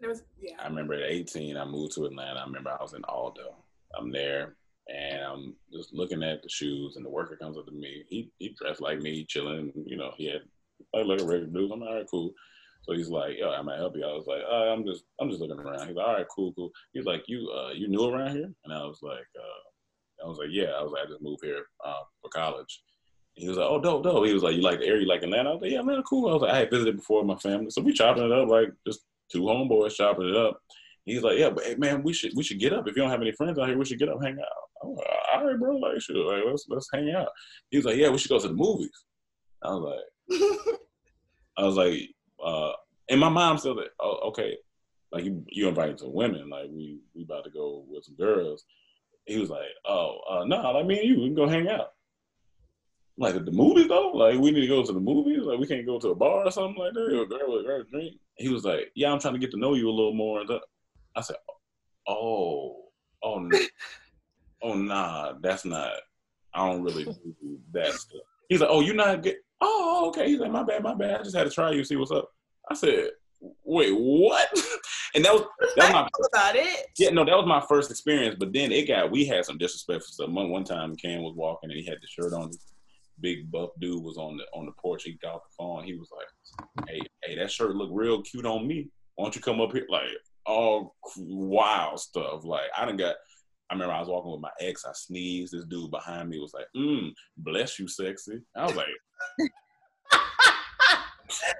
It was yeah. I remember at 18, I moved to Atlanta. I remember I was in Aldo. I'm there, and I'm just looking at the shoes, and the worker comes up to me. He he dressed like me, chilling. You know, he had like, like a regular dude. I'm like, all right, cool. So he's like, "Yo, I might help you." I was like, uh, "I'm just, I'm just looking around." He's like, "All right, cool, cool." He's like, "You, uh, you new around here?" And I was like, uh, "I was like, yeah." I was like, "I just moved here uh, for college." He was like, "Oh, dope, dope." He was like, "You like the area? You like Atlanta?" I was like, "Yeah, man, cool." I was like, "I had visited before with my family, so we chopping it up like just two homeboys chopping it up." He's like, "Yeah, but hey, man, we should we should get up. If you don't have any friends out here, we should get up, hang out." I'm like, "All right, bro, like, sure, like, let's let's hang out." He was like, "Yeah, we should go to the movies." I was like, I was like, uh, and my mom said that, oh, okay, like you you invited some women, like we we about to go with some girls. He was like, oh, uh, no, nah, like me and you, we can go hang out. Like the movies though, like we need to go to the movies. Like we can't go to a bar or something like that, or girl with a drink. He was like, yeah, I'm trying to get to know you a little more. I said, oh, oh, oh, nah, that's not. I don't really do that stuff. He's like, oh, you're not good. Oh, okay. He's like, my bad, my bad. I just had to try you, see what's up. I said, wait, what? and that was that was my about it. Yeah, no, that was my first experience. But then it got we had some disrespectful stuff. One, one time, Cam was walking and he had the shirt on. Big buff dude was on the on the porch. He got off the phone. He was like, "Hey, hey, that shirt look real cute on me. Why don't you come up here?" Like all wild stuff. Like I didn't got. I remember I was walking with my ex. I sneezed. This dude behind me was like, "Mmm, bless you, sexy." I was like,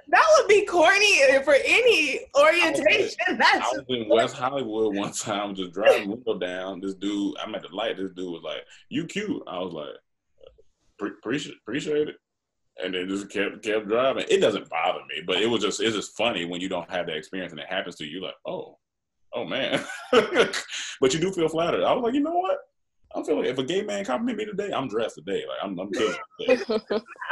that would be corny for any orientation. I was, That's I was in West Hollywood one time, just driving window down. This dude, I'm at the light. This dude was like, "You cute." I was like, "Appreciate, appreciate it." And then just kept kept driving. It doesn't bother me, but it was just it's just funny when you don't have that experience and it happens to you. Like, oh, oh man. but you do feel flattered. I was like, you know what? I'm feeling if a gay man compliment me today, I'm dressed today. Like I'm, I'm killing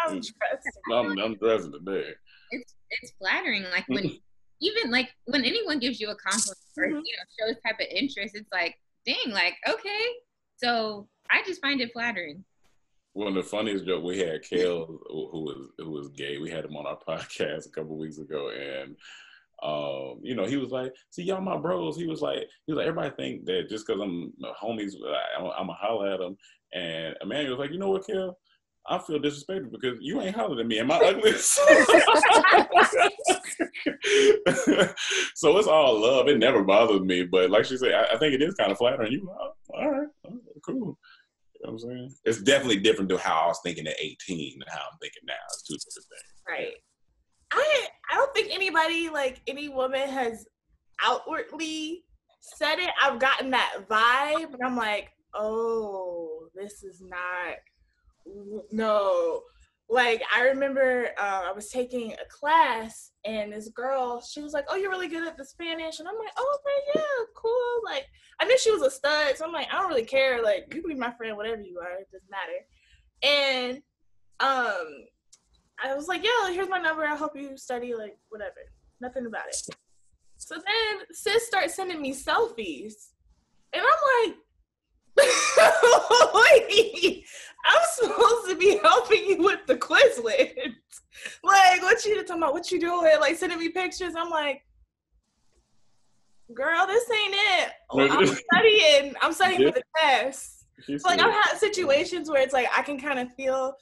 I'm dressed. I'm, I'm dressing today. It's it's flattering. Like when even like when anyone gives you a compliment or mm-hmm. you know shows type of interest, it's like, dang, like okay. So I just find it flattering. One of the funniest joke we had Kale, who was who was gay. We had him on our podcast a couple weeks ago, and um, you know, he was like, "See, y'all my bros." He was like, "He was like, everybody think that just because I'm homies, I'm, I'm a holler at them." And Emmanuel was like, "You know what, Kale? I feel disrespected because you ain't hollered at me. Am I ugly?" so it's all love. It never bothers me, but like she said, I, I think it is kind of flattering. You, oh, all right, cool. You know what I'm saying? It's definitely different to how I was thinking at 18 and how I'm thinking now. It's two different things. Right. I I don't think anybody like any woman has outwardly said it. I've gotten that vibe, and I'm like, oh, this is not no. Like I remember uh, I was taking a class and this girl, she was like, "Oh, you're really good at the Spanish," and I'm like, "Oh, okay, yeah, cool." Like I knew she was a stud, so I'm like, I don't really care. Like you can be my friend, whatever you are, it doesn't matter. And um, I was like, "Yo, here's my number. I'll help you study like whatever." Nothing about it. So then sis starts sending me selfies, and I'm like, Wait, I'm supposed to be helping you with the Quizlet. like, what you talking about? What you doing? Like, sending me pictures. I'm like, girl, this ain't it. I'm studying. I'm studying for the test. So, like, I've had situations where it's like I can kind of feel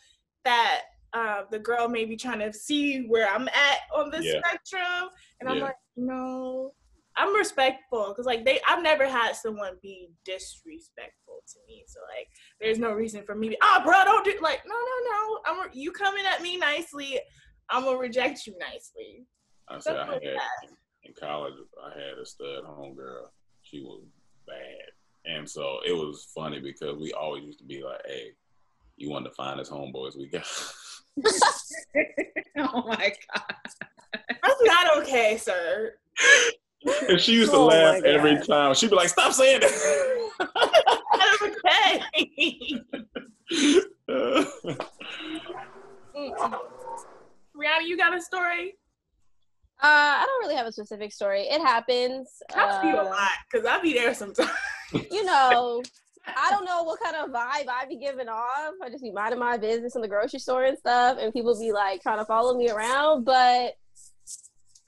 that uh, the girl may be trying to see where I'm at on the yeah. spectrum, and I'm yeah. like, no, I'm respectful because like they I've never had someone be disrespectful to me. So like there's no reason for me to ah oh, bro don't do like no no no I'm you coming at me nicely I'm gonna reject you nicely. I said I had in college I had a stud homegirl. She was bad. And so it was funny because we always used to be like, hey, you want to find us homeboys we got. oh my god. That's not okay, sir. and she used to oh laugh every time. She'd be like, "Stop saying that." okay. Brianna, you got a story? Uh, I don't really have a specific story. It happens. I feel uh, a lot because I be there sometimes. You know, I don't know what kind of vibe I be giving off. I just be minding my business in the grocery store and stuff, and people be like trying to follow me around. But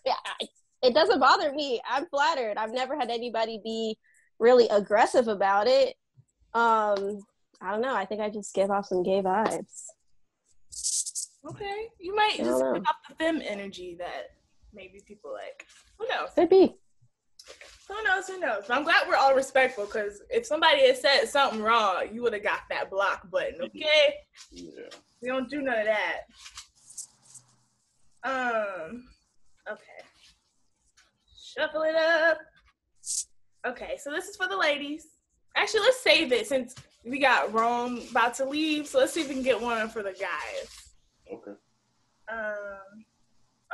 yeah, I, it doesn't bother me. I'm flattered. I've never had anybody be really aggressive about it. Um, I don't know. I think I just give off some gay vibes. Okay, you might just give off the fem energy that maybe people like. Who knows? Could be. Who knows? Who knows? But I'm glad we're all respectful because if somebody had said something wrong, you would have got that block button. Okay. Yeah. We don't do none of that. Um. Okay. Shuffle it up. Okay, so this is for the ladies. Actually, let's save it since we got Rome about to leave. So let's see if we can get one for the guys. Okay. Um.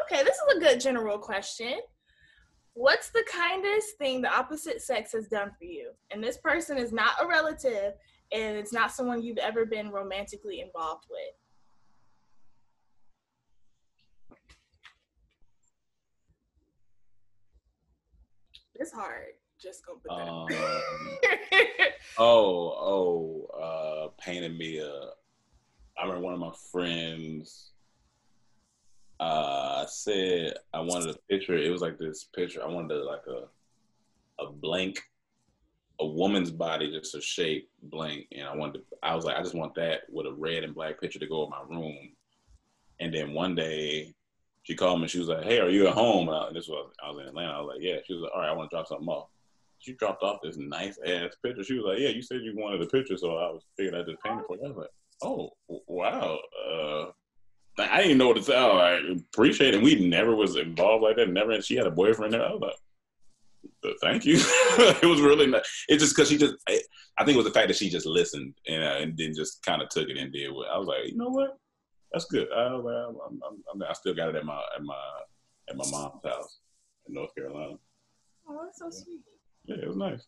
Okay, this is a good general question. What's the kindest thing the opposite sex has done for you? And this person is not a relative, and it's not someone you've ever been romantically involved with. It's hard. Just gonna put that. Um, oh, oh, uh, painted me a. I remember one of my friends. Uh, said I wanted a picture. It was like this picture. I wanted like a, a blank, a woman's body, just a shape blank, and I wanted. To, I was like, I just want that with a red and black picture to go in my room. And then one day, she called me. She was like, "Hey, are you at home?" And I, this was I was in Atlanta. I was like, "Yeah." She was like, "All right, I want to drop something off." She dropped off this nice ass picture. She was like, "Yeah, you said you wanted a picture, so I was figuring I just painted for you." I was like, "Oh, wow." Uh, I didn't know what to say. I appreciate it. We never was involved like that. Never. And she had a boyfriend there. I was like, thank you. it was really nice. It's just because she just. I, I, think it was the fact that she just listened and, uh, and then just kind of took it and did what I was like. You know what? That's good. I, I'm, I'm, i still got it at my at my at my mom's house in North Carolina. Oh, that's so sweet. Yeah, it was nice.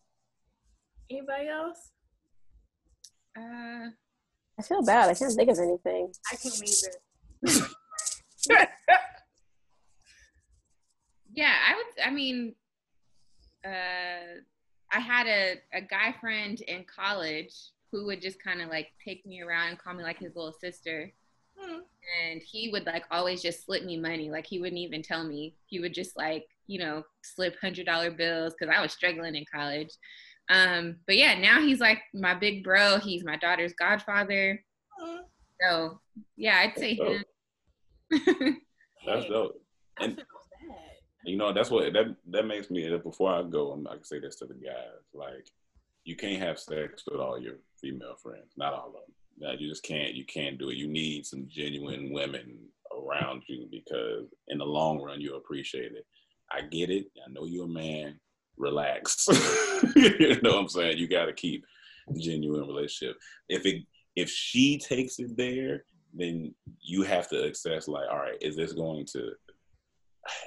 Anybody else? Uh, I feel bad. I can't think of anything. I can't either. yeah, I would. I mean, uh, I had a, a guy friend in college who would just kind of like take me around and call me like his little sister. Hmm. And he would like always just slip me money. Like he wouldn't even tell me. He would just like, you know, slip hundred dollar bills because I was struggling in college. Um, but yeah, now he's like my big bro. He's my daughter's godfather. Hmm. So yeah, I'd say That's him. That's dope. And- feel. You know, that's what that that makes me. Before I go, I'm, I can say this to the guys: like, you can't have sex with all your female friends. Not all of them. You just can't. You can't do it. You need some genuine women around you because in the long run, you'll appreciate it. I get it. I know you're a man. Relax. you know what I'm saying? You got to keep genuine relationship. If it if she takes it there, then you have to assess like, all right, is this going to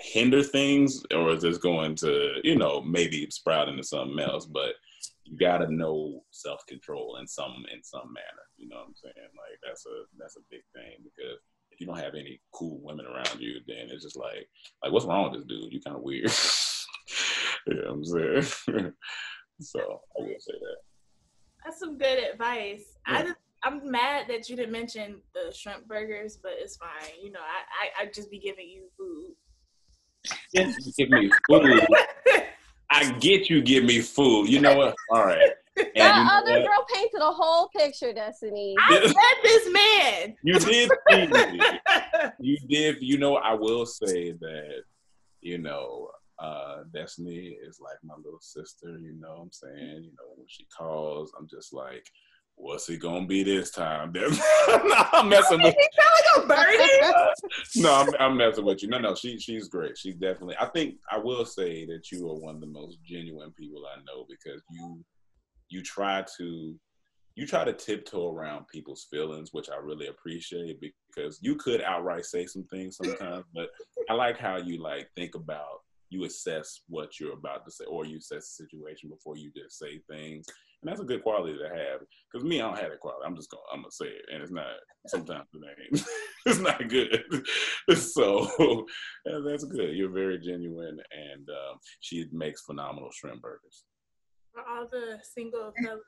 hinder things or is this going to you know maybe sprout into something else but you got to know self-control in some in some manner you know what i'm saying? Like that's a that's a big thing because if you don't have any cool women around you then it's just like like what's wrong with this dude? You kind of weird. You know what i'm saying? So i will say that. That's some good advice. I just, I'm mad that you didn't mention the shrimp burgers, but it's fine. You know, I I I just be giving you food. Give me food i get you give me food you know what all right and you That other what? girl painted a whole picture, Destiny. I met this man. you did see me. you did you know i will say that you know uh destiny is like my little sister you know what i'm saying you know when she calls i'm just like what's it gonna be this time no, i'm messing with He sound like a birdie. no I'm, I'm messing with you no no she she's great she's definitely i think i will say that you are one of the most genuine people i know because you you try to you try to tiptoe around people's feelings, which I really appreciate because you could outright say some things sometimes, but I like how you like think about you assess what you're about to say or you assess the situation before you just say things. And that's a good quality to have. Because me, I don't have that quality. I'm just gonna I'm gonna say it. And it's not sometimes it ain't it's not good. so yeah, that's good. You're very genuine and um, she makes phenomenal shrimp burgers. For all the single fellas,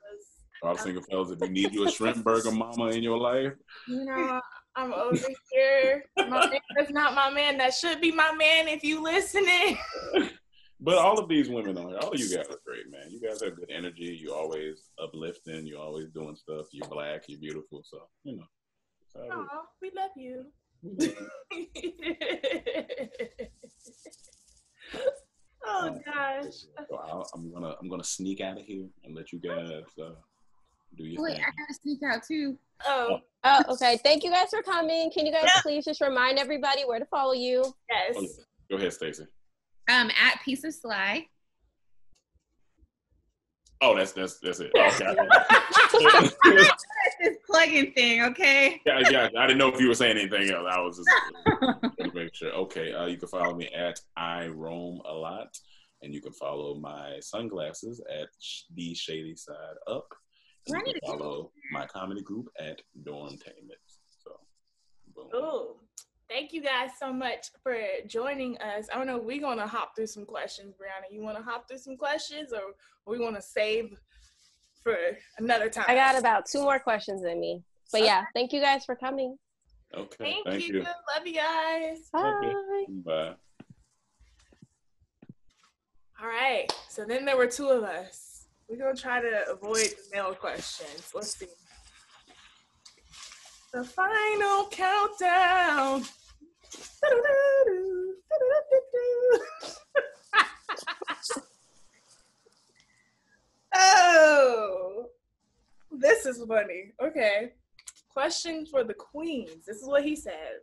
All single fellas, if you need you a shrimp burger mama in your life, you know, I'm over here. My man, that's not my man. That should be my man if you listening. But all of these women on here, all of you guys are great, man. You guys have good energy. You always uplifting. You're always doing stuff. You're black. You're beautiful. So you know. it's all Aw, we love you. good. oh gosh. So I'll, I'm gonna I'm gonna sneak out of here and let you guys uh, do your Wait, thing. I gotta sneak out too. Oh Oh, okay. Thank you guys for coming. Can you guys Yeah. please just remind everybody where to follow you? yes. Oh. Go ahead, Stacey. Um, at Piece of Sly. Oh, that's that's that's it. Okay. This plug-in thing, okay? yeah, yeah. I didn't know if you were saying anything else. I was just to make sure. Okay, uh, you can follow me at I roam a lot, and you can follow my sunglasses at the Shady Side Up. And I you can follow my comedy group at Dormtainment. So, boom. Oh, thank you guys so much for joining us. I don't know. We're gonna hop through some questions, Brianna. You want to hop through some questions, or we want to save for another time? I got about two more questions in me. But yeah, thank you guys for coming. Okay, Thank, you. Love you guys. Bye. Okay. Bye. All right. So then there were two of us. We're gonna try to avoid the male questions. Let's see. The final countdown. oh, this is funny. Okay. Question for the queens. This is what he said.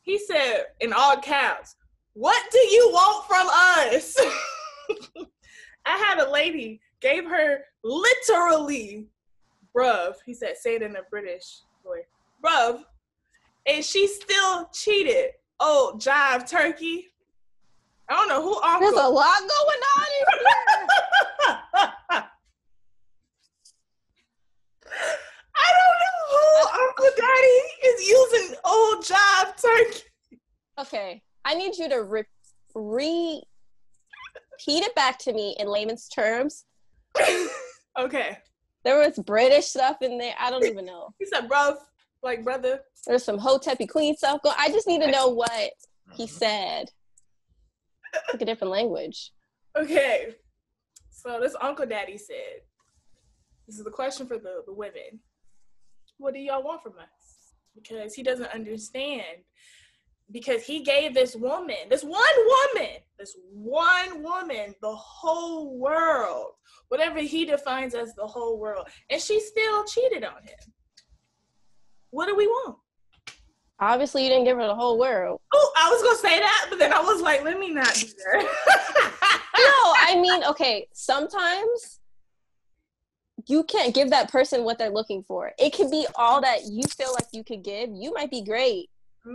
He said in all caps, What do you want from us? I had a lady gave her literally, bruv. He said, say it in a British bruv, and she still cheated. Oh, jive turkey. I don't know who uncle. There's a lot going on in here. I don't know who Uncle Daddy is using old jive turkey. Okay, I need you to re- repeat it back to me in layman's terms. okay. There was British stuff in there. I don't even know. He said, "Bruv, like brother." There's some Hotepi Queen stuff going. I just need to know what he Mm-hmm. said. Like a different language. Okay. So this Uncle Daddy said, this is the question for the, the women. What do y'all want from us? Because he doesn't understand. Because he gave this woman, this one woman, this one woman, the whole world, whatever he defines as the whole world, and she still cheated on him. What do we want? Obviously, you didn't give her the whole world. Oh, I was gonna say that, but then I was like, let me not do that. No, I mean, okay, sometimes you can't give that person what they're looking for. It could be all that you feel like you could give. You might be great,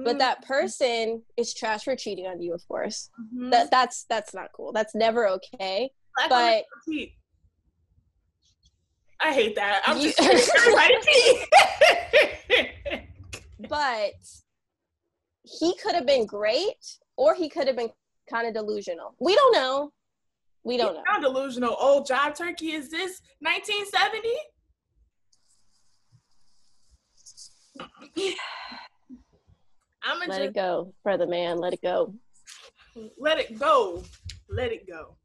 but that person is trash for cheating on you, of course. Mhm. That that's that's not cool. That's never okay. Black but- women don't cheat. I hate that. I'm You- just. Everybody cheat. But he could have been great or he could have been kind of delusional. We don't know. We don't know. Delusional. Old job turkey. Is this 1970? I'm gonna Let just it go, brother man. Let it go. let it go. Let it go.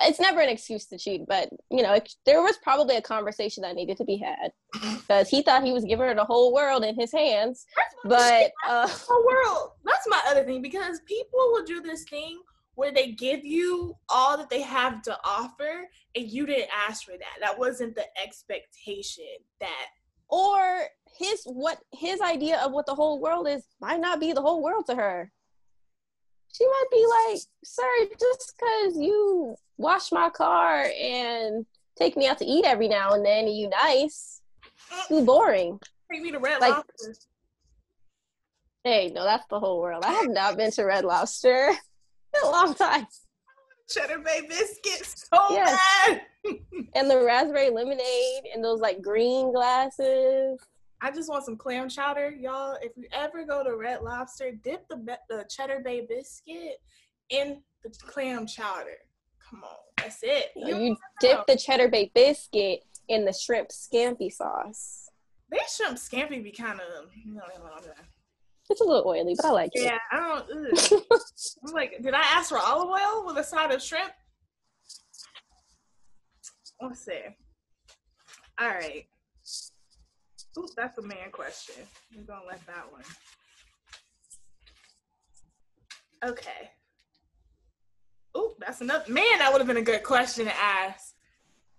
It's never an excuse to cheat, but you know, it, there was probably a conversation that needed to be had because he thought he was giving her the whole world in his hands. But uh, the whole world. That's my other thing because people will do this thing where they give you all that they have to offer and you didn't ask for that. That wasn't the expectation that or his what his idea of what the whole world is might not be the whole world to her. She might be like, "Sir, just because you wash my car and take me out to eat every now and then, and you nice, too boring." take me to Red Like- Lobster. Hey, no, that's the whole world. I have not been to Red Lobster in a long time. Cheddar Bay biscuits so Yes. bad. And the raspberry lemonade and those like green glasses. I just want some clam chowder, y'all. If you ever go to Red Lobster, dip the be- the Cheddar Bay biscuit in the clam chowder. Come on, that's it. You, You dip the cheddar bay biscuit in the shrimp scampi sauce. They shrimp scampi be kind of. It's a little oily, but I like it. Yeah, I don't. I'm like, did I ask for olive oil with a side of shrimp? Let's see. All right. Ooh, that's a man question. We're gonna let that one. Okay. Ooh, that's enough. Man, that would have been a good question to ask.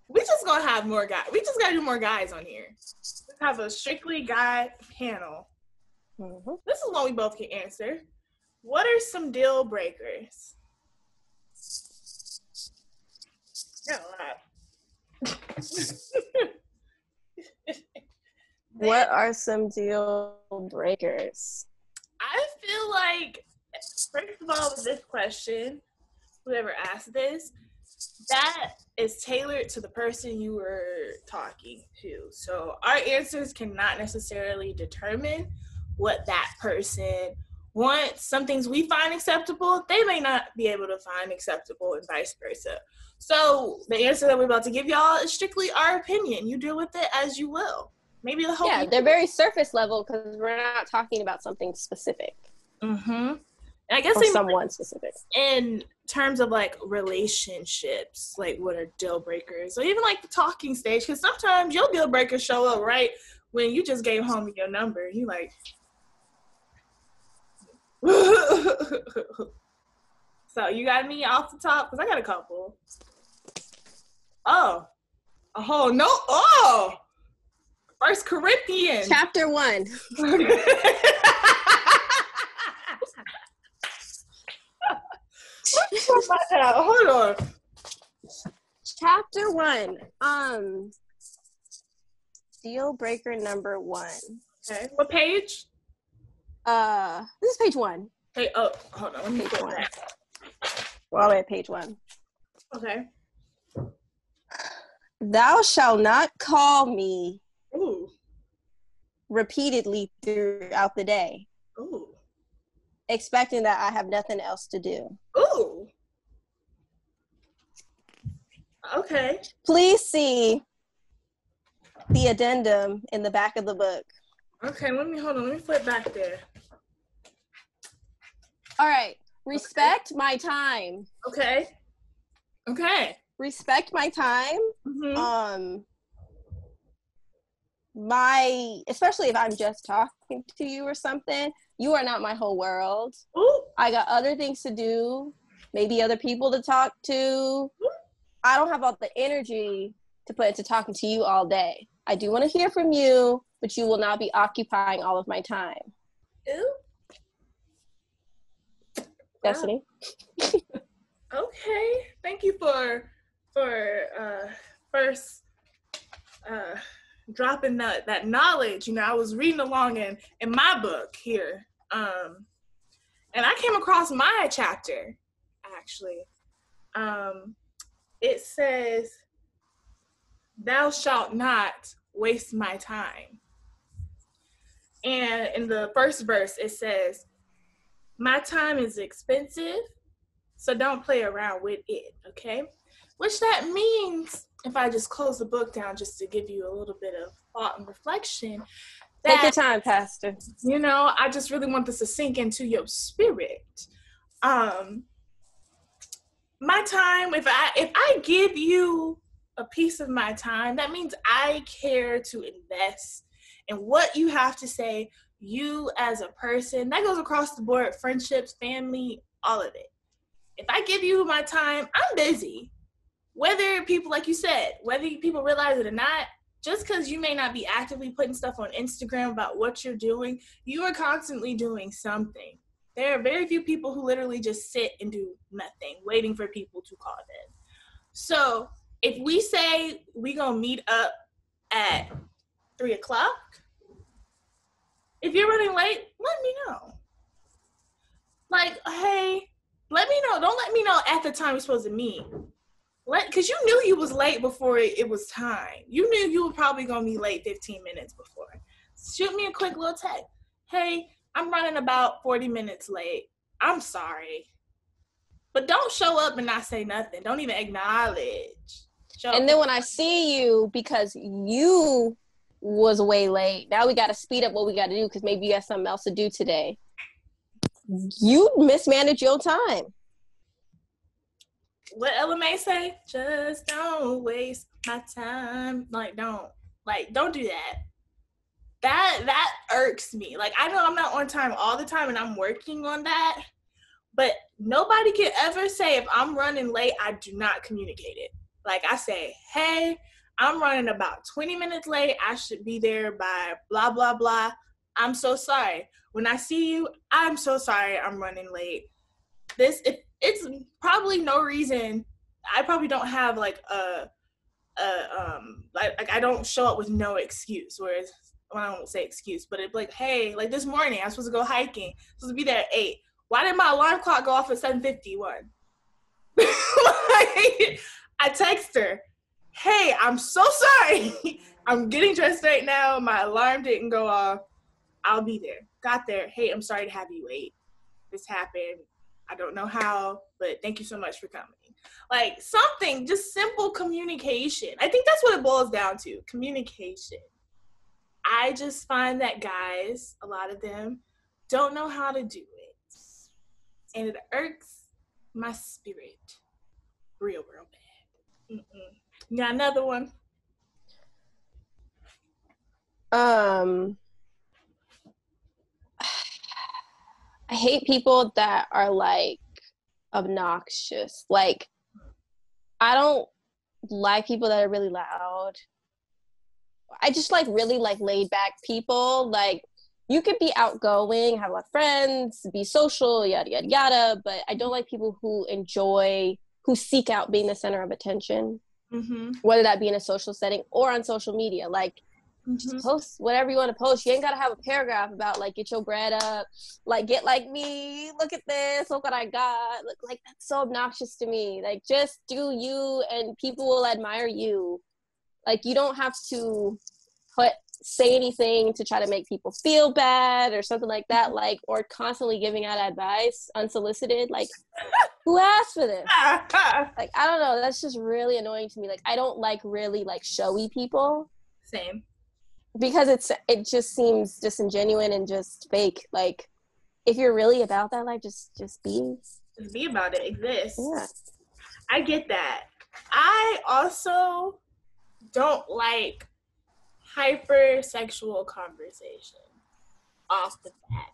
We just gonna have more guys. We just gotta do more guys on here. Let's have a strictly guy panel. Mhm. This is one we both can answer. What are some deal breakers? Yeah, a lot. What are some deal breakers? I feel like, first of all, with this question, whoever asked this, that is tailored to the person you were talking to. So our answers cannot necessarily determine what that person wants. Some things we find acceptable, they may not be able to find acceptable, and vice versa. So the answer that we're about to give y'all is strictly our opinion. You deal with it as you will. Maybe the whole Yeah, they're very surface level because we're not talking about something specific Mm-hmm. I guess or someone specific. in terms of like relationships, like what are deal breakers, or even like the talking stage, because sometimes your deal breakers show up right when you just gave home your number. You like, so you got me off the top because I got a couple. Oh, oh no! Oh, First Corinthians. Chapter one. Hold on. Chapter one. Um, deal breaker number one. Okay, what page? Uh, this is page one. Hey, oh, hold on. Let me Page go back. We're all the way at page one. Okay. Thou shalt not call me repeatedly throughout the day, ooh, expecting that I have nothing else to do. ooh. Okay. Please see the addendum in the back of the book. Okay, let me hold on. Let me flip back there. All right. Respect my time. Okay. Okay. Respect my time. Mhm. Um my especially if I'm just talking to you or something, you are not my whole world. Ooh. I got other things to do, maybe other people to talk to. I don't have all the energy to put into talking to you all day. I do want to hear from you, but you will not be occupying all of my time. Ooh. Destiny. Okay. Thank you for for uh first uh dropping that that knowledge. You know, I was reading along in in my book here. Um and I came across my chapter actually. Um it says thou shalt not waste my time. And in the first verse it says my time is expensive so don't play around with it, okay? Which that means, if I just close the book down just to give you a little bit of thought and reflection, Take your time, Pastor. you know, I just really want this to sink into your spirit. Um, my time, if I if I give you a piece of my time, that means I care to invest in what you have to say, you as a person. That goes across the board, friendships, family, all of it if I give you my time, I'm busy. Whether people, like you said, whether people realize it or not, just because you may not be actively putting stuff on Instagram about what you're doing, you are constantly doing something. There are very few people who literally just sit and do nothing, waiting for people to call them. So if we say we gonna meet up at three o'clock, if you're running late, let me know. Like, hey, let me know. Don't let me know at the time we're supposed to meet. Let because you knew you was late before it, it was time. You knew you were probably gonna be late 15 minutes before. Shoot me a quick little text. Hey, I'm running about 40 minutes late. I'm sorry. But don't show up and not say nothing. Don't even acknowledge. Show And then when I see you, because you was way late, now we got to speed up what we got to do because maybe you got something else to do today. You mismanage your time. What Ella Mai say? Just don't waste my time. Like don't. Like don't do that. That that irks me. Like I know I'm not on time all the time and I'm working on that. But nobody can ever say if I'm running late, I do not communicate it. Like I say, hey, I'm running about 20 minutes late. I should be there by blah blah blah. I'm so sorry. When I see you, I'm so sorry I'm running late. This it, it's probably no reason. I probably don't have like a a um like, like I don't show up with no excuse. Whereas well, I don't say excuse, but it's like, hey, like this morning I'm supposed to go hiking, supposed to be there at eight. Why did my alarm clock go off at seven fifty one? I text her, hey, I'm so sorry. I'm getting dressed right now. My alarm didn't go off. I'll be there. Got there. Hey, I'm sorry to have you wait. This happened. I don't know how, but thank you so much for coming. Like something, just simple communication. I think that's what it boils down to communication. I just find that guys, a lot of them, don't know how to do it. And it irks my spirit real, real bad. Mm-mm. Got another one? Um, I hate people that are like obnoxious. Like, I don't like people that are really loud. I just like really like laid back people. Like, you could be outgoing, have a lot of friends, be social, yada yada yada. But I don't like people who enjoy, who seek out being the center of attention, Mm-hmm. whether that be in a social setting or on social media. Like, mm-hmm. post whatever you want to post. You ain't gotta have a paragraph about like get your bread up, like get like me. Look at this. Look what I got. Look like that's so obnoxious to me. Like just do you, and people will admire you. Like you don't have to put say anything to try to make people feel bad or something like that. Like or constantly giving out advice unsolicited. Like who asked for this? Like I don't know. That's just really annoying to me. Like I don't like really like showy people. Same. Because it's it just seems disingenuous and just fake. Like if you're really about that life, just just be. Just be about it. Exist. Yeah. I get that. I also don't like hypersexual conversation off the bat.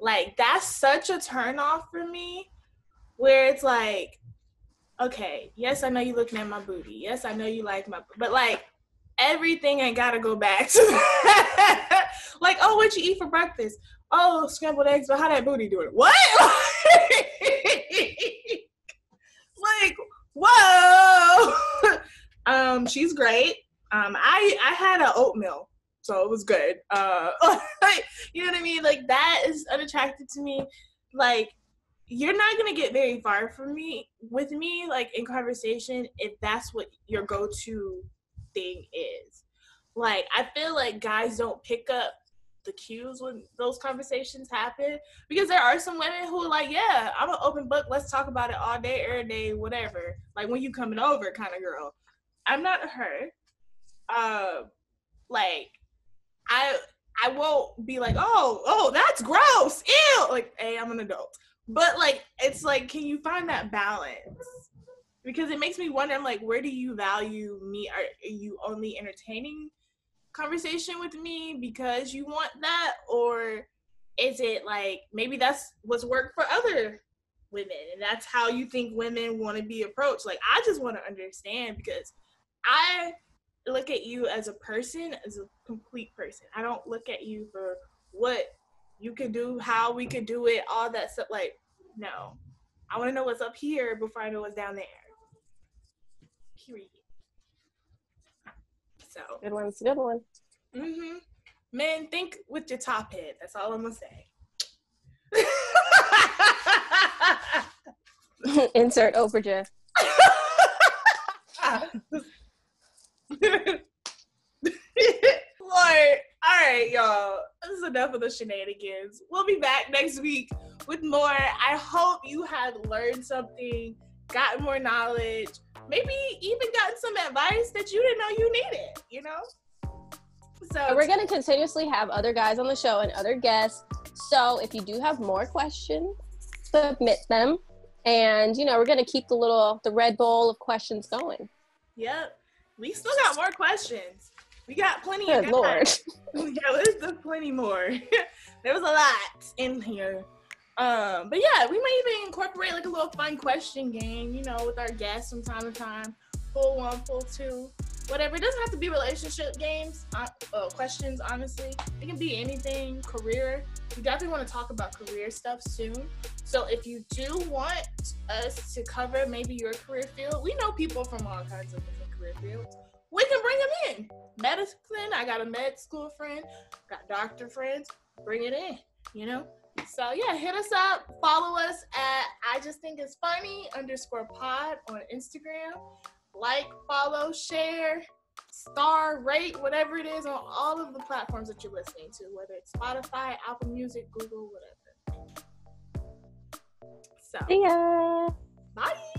Like that's such a turn off for me where it's like, okay, yes, I know you're looking at my booty. Yes, I know you like my but like everything ain't gotta go back to like, oh, what you eat for breakfast? Oh, scrambled eggs, but how that booty doing? What? like, whoa. um, she's great. Um, I I had an oatmeal, so it was good. Uh, you know what I mean? Like that is unattractive to me. Like you're not gonna get very far from me with me, like in conversation, if that's what your go-to thing is. Like I feel like guys don't pick up the cues when those conversations happen because there are some women who are like, yeah, I'm an open book. Let's talk about it all day, every day, whatever. Like when you coming over, kind of girl. I'm not her. Uh, like I I won't be like, oh, oh, that's gross, ew. Like, hey, I'm an adult. But like, it's like, can you find that balance? Because it makes me wonder, I'm like, where do you value me? Are, are you only entertaining conversation with me because you want that, or is it like maybe that's what's worked for other women, and that's how you think women want to be approached? Like, I just want to understand because I look at you as a person, as a complete person. I don't look at you for what you can do, how we could do it, all that stuff. Like, no. I want to know what's up here before I know what's down there. Period. So. Good one. It's a good one. Mm-hmm. Men, think with your top head. That's all I'm gonna say. Insert Oprah gif. Lord. All right, y'all. This is enough of the shenanigans. We'll be back next week with more. I hope you have learned something, gotten more knowledge, maybe even gotten some advice that you didn't know you needed, you know? So we're gonna continuously have other guys on the show and other guests. So if you do have more questions, submit them. And you know, we're gonna keep the little the red bowl of questions going. Yep. We still got more questions. We got plenty Good of lord. yeah, there's plenty more. there was a lot in here. Um, but yeah, we might even incorporate like a little fun question game, you know, with our guests from time to time. Pull one, pull two, whatever. It doesn't have to be relationship games, uh, uh, questions, honestly. It can be anything, career. We definitely want to talk about career stuff soon. So if you do want us to cover maybe your career field, we know people from all kinds of different career fields. We can bring them in. Medicine, I got a med school friend, got doctor friends, bring it in, you know? So yeah, hit us up, follow us at I just think it's funny underscore pod on Instagram. Like, follow, share, star, rate, whatever it is on all of the platforms that you're listening to, whether it's Spotify, Apple Music, Google, whatever. So See ya. bye.